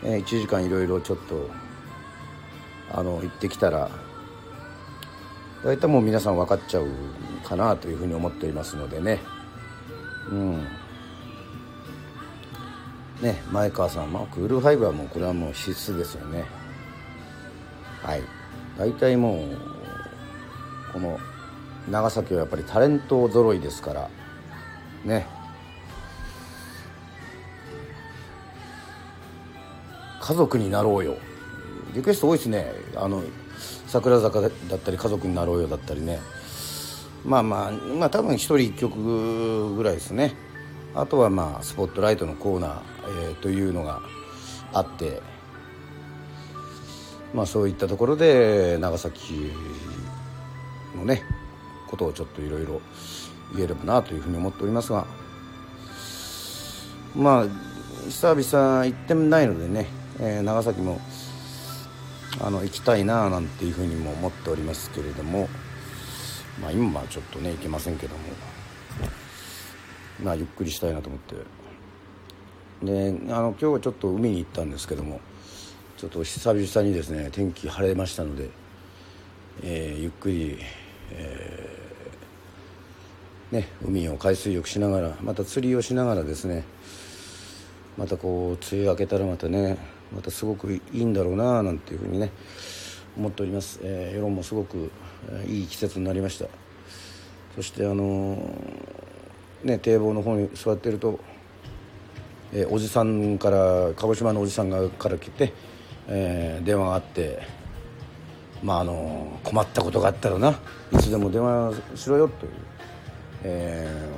A: 1時間いろいろちょっとあの行ってきたら大体もう皆さん分かっちゃうかなというふうに思っておりますのでね。うん。ね前川さん、まあ、クールファイブはもうこれはもう必須ですよね。はい。大体もうこの長崎はやっぱりタレント揃いですからね。家族になろうよ。リクエスト多いですね。あの桜坂だったり家族になろうよだったりね。まあまあまあ多分1人1曲ぐらいですね。あとはまあスポットライトのコーナー、えー、というのがあってまあそういったところで長崎のねことをちょっといろいろ言えればなというふうに思っておりますがまあ久々行ってないのでね、えー、長崎もあの行きたいななんていうふうにも思っておりますけれども、まあ、今はちょっとね行けませんけども、まあ、ゆっくりしたいなと思って。であの今日はちょっと海に行ったんですけどもちょっと久々にですね天気晴れましたので、えー、ゆっくり、えー、ね、海を海水浴しながらまた釣りをしながらですねまたこう梅雨明けたらまたねまたすごくいいんだろうななんていうふうにね思っております、えー、世論もすごくいい季節になりました。そしてあのー、ね堤防の方に座ってると、えー、おじさんから鹿児島のおじさんがから来て、えー、電話があってまああの困ったことがあったらないつでも電話しろよという、え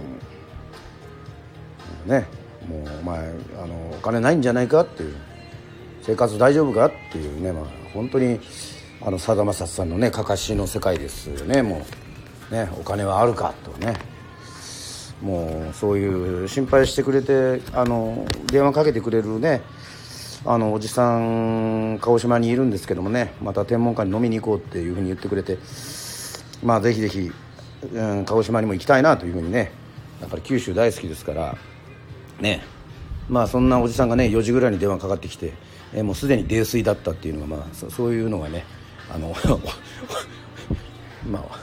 A: ー、ねもうお前あのお金ないんじゃないかっていう生活大丈夫かっていうね、まあ、本当にあのさだまさしさんのねかかしの世界ですよね。もうねお金はあるかとね。もうそういう心配してくれてあの電話かけてくれるねあのおじさん鹿児島にいるんですけどもねまた天文館に飲みに行こうっていうふうに言ってくれてまあぜひぜひ、うん、鹿児島にも行きたいなというふうにねやっぱり九州大好きですからねまあそんなおじさんがね4時ぐらいに電話かかってきてえ、もうすでに泥酔だったっていうのが、まあ、そそういうのがねあの まあ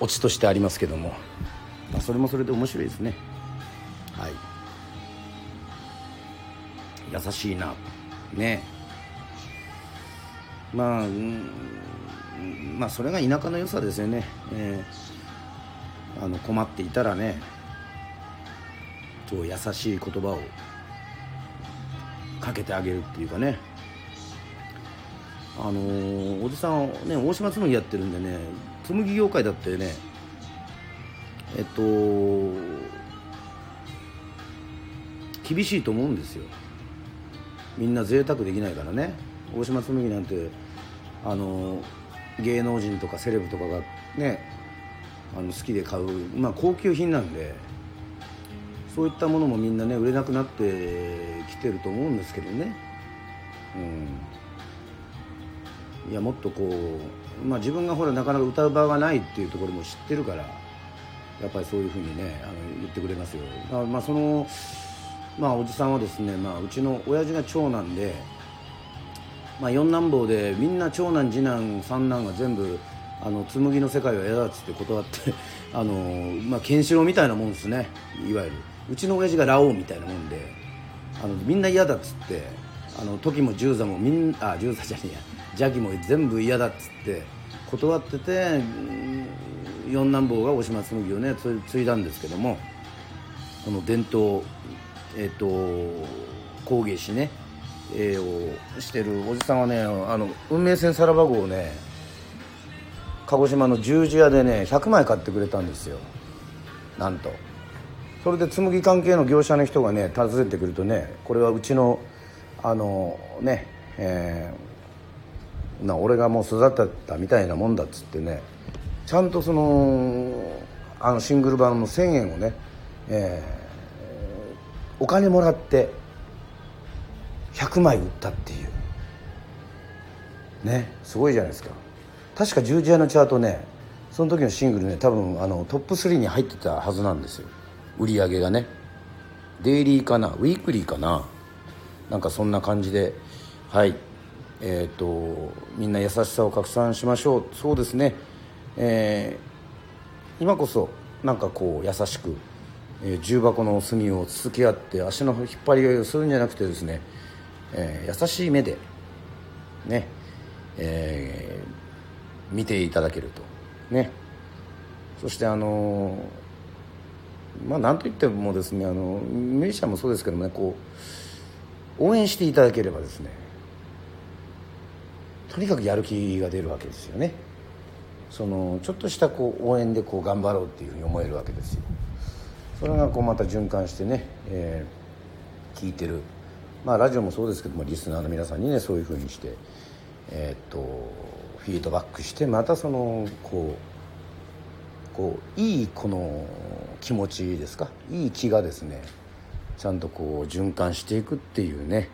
A: オチとしてありますけども、まあ、それもそれで面白いですね。はい。優しいな。ね。まあ、うん、まあそれが田舎の良さですよね、えー、あの困っていたらねと優しい言葉をかけてあげるっていうかね。あのー、おじさんね大島紬やってるんでね紬業界だってねえっと厳しいと思うんですよ。みんな贅沢できないからね。大島紬なんてあの芸能人とかセレブとかがねあの好きで買う、まあ、高級品なんでそういったものもみんなね売れなくなってきてると思うんですけどね。うん。いやもっとこうまあ自分がほらなかなか歌う場がないっていうところも知ってるからやっぱりそういうふうにねあの言ってくれますよ。あまあそのまあおじさんはですね、まあ、うちの親父が長男で、まあ、四男坊でみんな長男次男三男が全部あの紬の世界は嫌だっつって断って あの、まあ、ケンシロウみたいなもんですね。いわゆる。うちの親父がラオウみたいなもんであのみんな嫌だっつってあの時も十座もみんあ十座じゃねえや。邪気も全部嫌だっつって断ってて四男坊が大島紬をね継いだんですけどもこの伝統えっ、ー、と工芸士ね。絵をしてるおじさんはねあの運命線さらば号をね鹿児島の十字屋でね100枚買ってくれたんですよ。なんと。それで紬関係の業者の人がね訪ねてくるとねこれはうちのあのねえー、な俺がもう育てたみたいなもんだっつってねちゃんとそのあのシングル版の1000円をね、えー、お金もらって100枚売ったっていう。ねすごいじゃないですか。確か十字屋のチャートねその時のシングルね多分あのトップ3に入ってたはずなんですよ。売り上げがね。デイリーかなウィークリーかな。なんかそんな感じで。はい。えっ、ー、とみんな優しさを拡散しましょう。そうですね。えー、今こそなんかこう優しく、えー、重箱の隅を続け合って足の引っ張り合いをするんじゃなくてですね、えー、優しい目でね、えー、見ていただけると。ね。そしてあのまあ何といってもですねあのミュージシャンもそうですけどもねこう応援していただければですねとにかくやる気が出るわけですよね。そのちょっとしたこう応援でこう頑張ろうっていうふうに思えるわけですよ。それがこうまた循環してね、えー、聞いてるまあラジオもそうですけどもリスナーの皆さんにねそういうふうにしてえー、っとフィードバックしてまたそのこうこういいこの気持ちですか？いい気がですねちゃんとこう循環していくっていうね、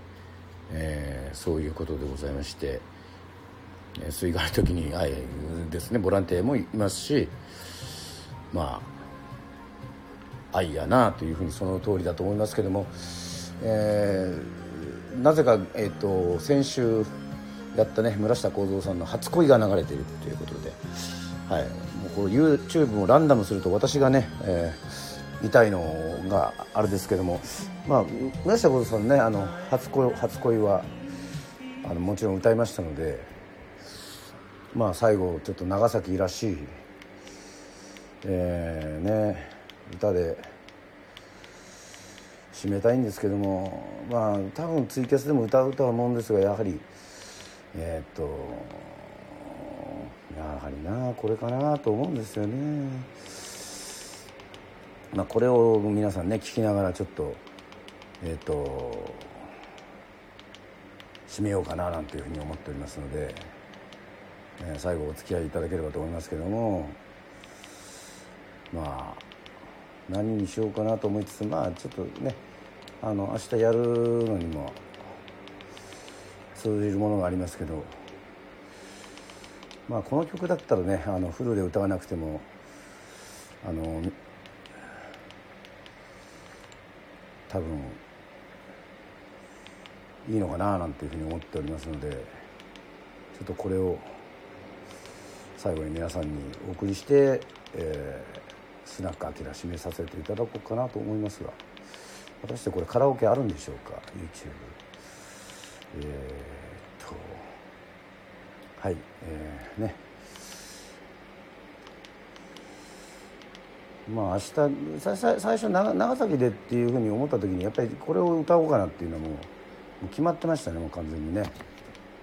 A: えー、そういうことでございまして。水害の時に愛ですねボランティアもいますしまあ愛やなというふうにその通りだと思いますけども、えー、なぜか、えーと、先週やったね村下幸三さんの初恋が流れているということで、はい、もうこれ YouTube もランダムすると私がね、えー、見たいのがあれですけども、まあ、村下幸三さんねあの初恋初恋はあのもちろん歌いましたので。まあ最後ちょっと長崎らしい、えー、ね歌で締めたいんですけどもまあ多分ツイキャスでも歌うとは思うんですがやはりえー、っとやはりなこれかなと思うんですよね。まあ、これを皆さんね聞きながらちょっとえっ、と締めようかななんていうふうに思っておりますので。え最後お付き合いいただければと思いますけどもまあ何にしようかなと思いつつまあちょっとねあの明日やるのにも通じるものがありますけどまあこの曲だったらねあのフルで歌わなくてもあの多分いいのかななんていうふうに思っておりますのでちょっとこれを最後に皆さんにお送りして、えー、スナックアキラ締めさせていただこうかなと思いますが。果たしてこれカラオケあるんでしょうか？YouTube えー、っとはいえー、ね。まあ明日最最初長長崎でっていうふうに思った時にやっぱりこれを歌おうかなっていうのはもう決まってましたねもう完全にね。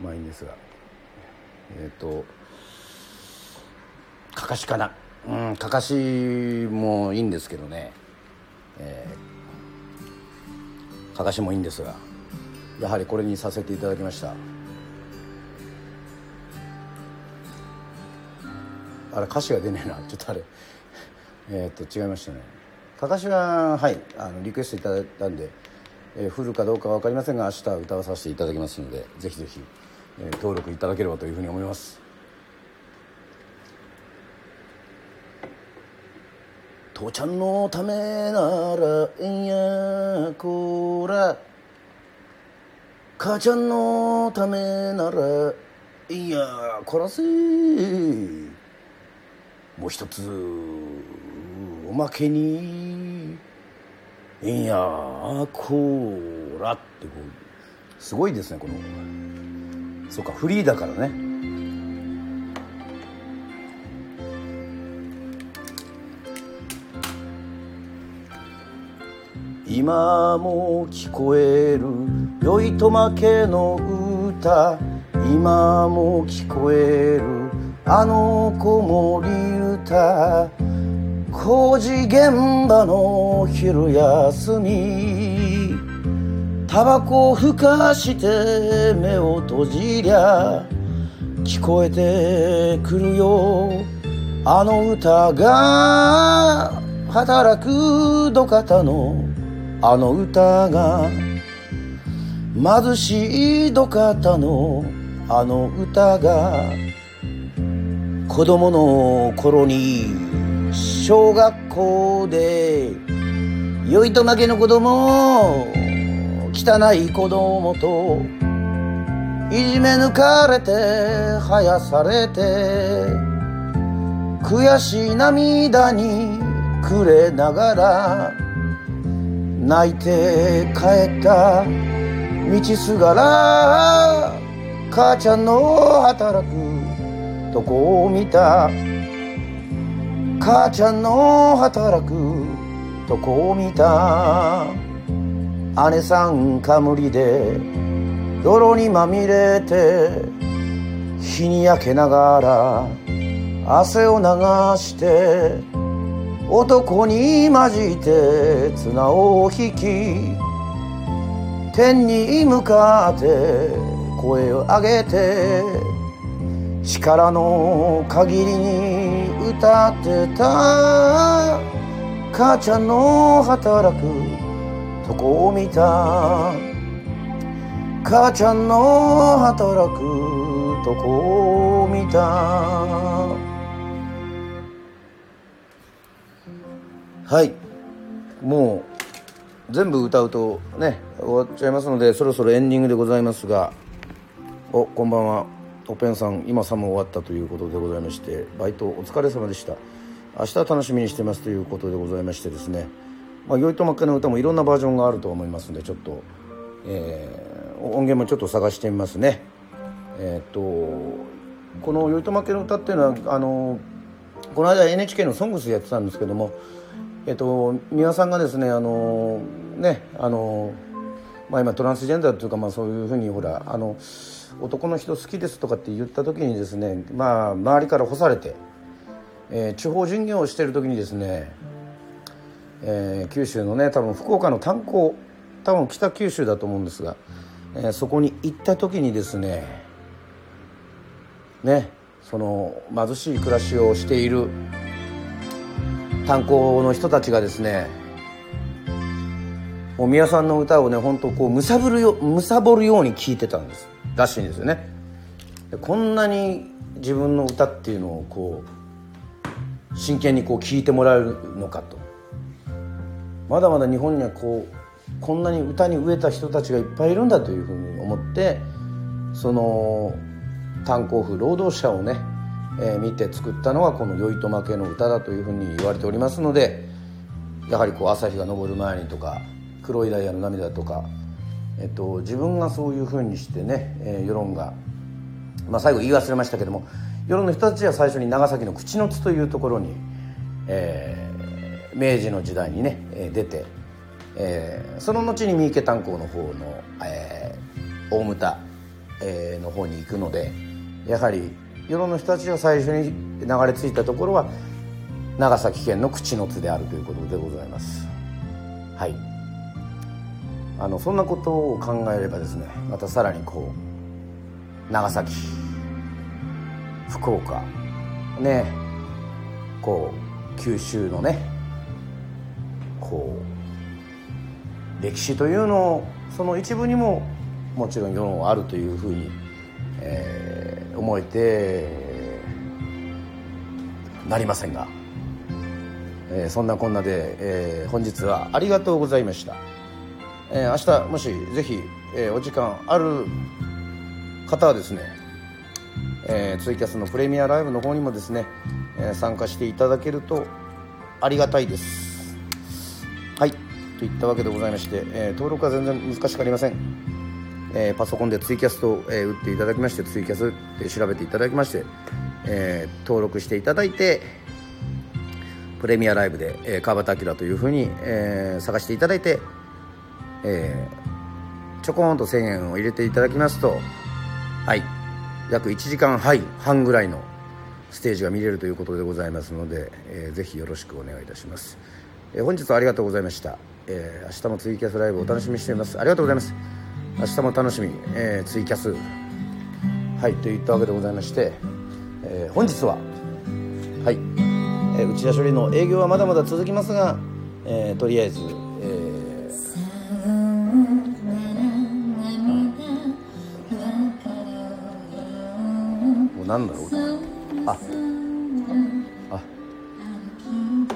A: まあいいんですが。えっ、とかかしかな。うんかかしもいいんですけどね。えー、かかしもいいんですがやはりこれにさせていただきました。あれ歌詞が出ねえな。ちょっとあれ。えっと違いましたね。かかしははいあのリクエストいただいたんで、えー、降るかどうかは分かりませんが明日歌わさせていただきますのでぜひぜひ、えー、登録いただければというふうに思います。父ちゃんのためならえんやこら。母ちゃんのためならいやこら。せもう一つおまけにいやこらってこう。すごいですねこの。そうかフリーだからね。今も聞こえる酔いとまけの歌。今も聞こえるあの子守歌工事現場の昼休み。タバコをふかして目を閉じりゃ聞こえてくるよ。あの歌が働く土方のあの歌が貧しい土方のあの歌が子供の頃に小学校で酔いと負けの子供汚い子供といじめ抜かれて生やされて悔しい涙に暮れながら泣いて帰った道すがら母ちゃんの働くとこを見た。母ちゃんの働くとこを見た。姉さんかむりで泥にまみれて日に焼けながら汗を流して男に混じって綱を引き天に向かって声を上げて力の限りに歌ってた母ちゃんの働くとこを見た母ちゃんの働くとこを見た。はい。もう全部歌うとね終わっちゃいますのでそろそろエンディングでございますがおこんばんは。おペンさん今さも終わったということでございましてバイトお疲れ様でした。明日楽しみにしてますということでございましてですね。まあ、酔いとまっかの歌もいろんなバージョンがあると思いますのでちょっと、えー、音源もちょっと探してみますね。えー、っとこの「酔いとまっけの歌」っていうのはあのこの間 NHK の「ソングスやってたんですけどもえっと三輪さんがですねあのねあのまあ今トランスジェンダーというかまあそういうふうにほらあの男の人好きですとかって言った時にですねまあ周りから干されて、えー、地方巡業をしている時にですね、えー、九州のね多分福岡の炭鉱多分北九州だと思うんですが、えー、そこに行った時にですねねその貧しい暮らしをしている炭鉱の人たちがですねもう宮さんの歌をね本当こうむさぶるよむさぼるように聴いてたんです。らしいんですよね。こんなに自分の歌っていうのをこう真剣にこう聴いてもらえるのかと。まだまだ日本にはこうこんなに歌に飢えた人たちがいっぱいいるんだというふうに思ってその炭鉱夫労働者をねえー、見て作ったのがこの「酔いと負けの歌」だというふうに言われておりますのでやはりこう朝日が昇る前にとか「黒いダイヤの涙」とか、えっと、自分がそういうふうにしてね、えー、世論が、まあ、最後言い忘れましたけども世論の人たちは最初に長崎の口の津というところに、えー、明治の時代にね、えー、出て、えー、その後に三池炭鉱の方の、えー、大牟田、えー、の方に行くのでやはり世論の人たちが最初に流れ着いたところは長崎県の口の津であるということでございます。はい。あのそんなことを考えればですねまたさらにこう長崎福岡ねこう九州のねこう歴史というのをその一部にももちろん世論はあるというふうに、えー、思えてなりませんが、えー、そんなこんなで、えー、本日はありがとうございました、えー、明日もしぜひ、え、お時間ある方はですね、え、ツイキャスのプレミアライブの方にもですね、え、参加していただけるとありがたいです。はい。といったわけでございまして、え、登録は全然難しくありません、えー、パソコンでツイキャスと、えー、打っていただきましてツイキャスで調べていただきまして、えー、登録していただいてプレミアライブで、えー、川端明というふうに、えー、探していただいて、えー、ちょこんと1000円を入れていただきますとはい約1時間半ぐらいのステージが見れるということでございますので、えー、ぜひよろしくお願いいたします、えー、本日はありがとうございました、えー、明日もツイキャスライブお楽しみにしています。ありがとうございます。明日も楽しみ、えー、ツイキャス。はいといったわけでございまして、えー、本日ははい、えー、内田処理の営業はまだまだ続きますが、えー、とりあえず、えー、もう何だろうああ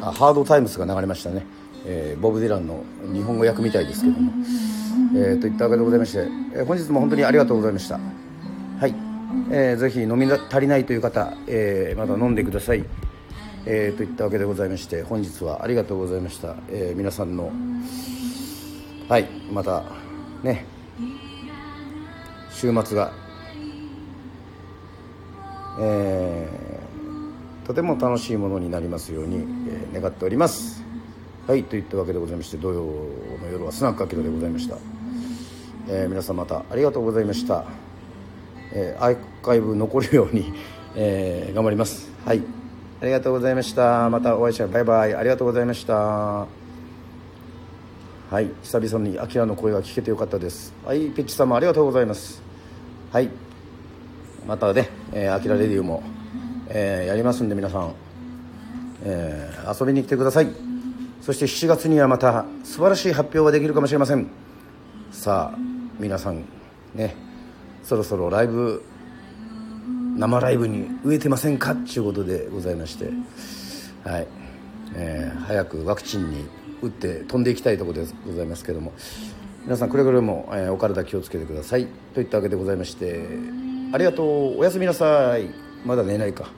A: あハードタイムスが流れましたね、えー、ボブ・ディランの日本語訳みたいですけども、えー、といったわけでございまして、えー、本日も本当にありがとうございました。はい、えー、ぜひ飲み足りないという方、えー、まだ飲んでください。えー、といったわけでございまして本日はありがとうございました、えー、皆さんのはい。またね。週末が。えー、とても楽しいものになりますように、えー、願っております。はい。といったわけでございまして土曜の夜はスナックアキラでございました、えー、皆さんまたありがとうございました、えー、アーカイブ残るように、えー、頑張ります。はい。ありがとうございました。またお会いしましょう。バイバイ。ありがとうございました。はい。久々にアキラの声が聞けてよかったです。はい。ペッチさんもありがとうございます。はい。またね、えー、アキラレディオも、えー、やりますんで皆さん、えー、遊びに来てください。そして7月にはまた素晴らしい発表ができるかもしれません。さあ皆さんねそろそろライブ生ライブに植えてませんか？っていうことでございまして。はい、えー、早くワクチンに打って飛んでいきたいところでございますけども。皆さんくれぐれも、えー、お体気をつけてください。といったわけでございまして。ありがとう。おやすみなさい。まだ寝ないか。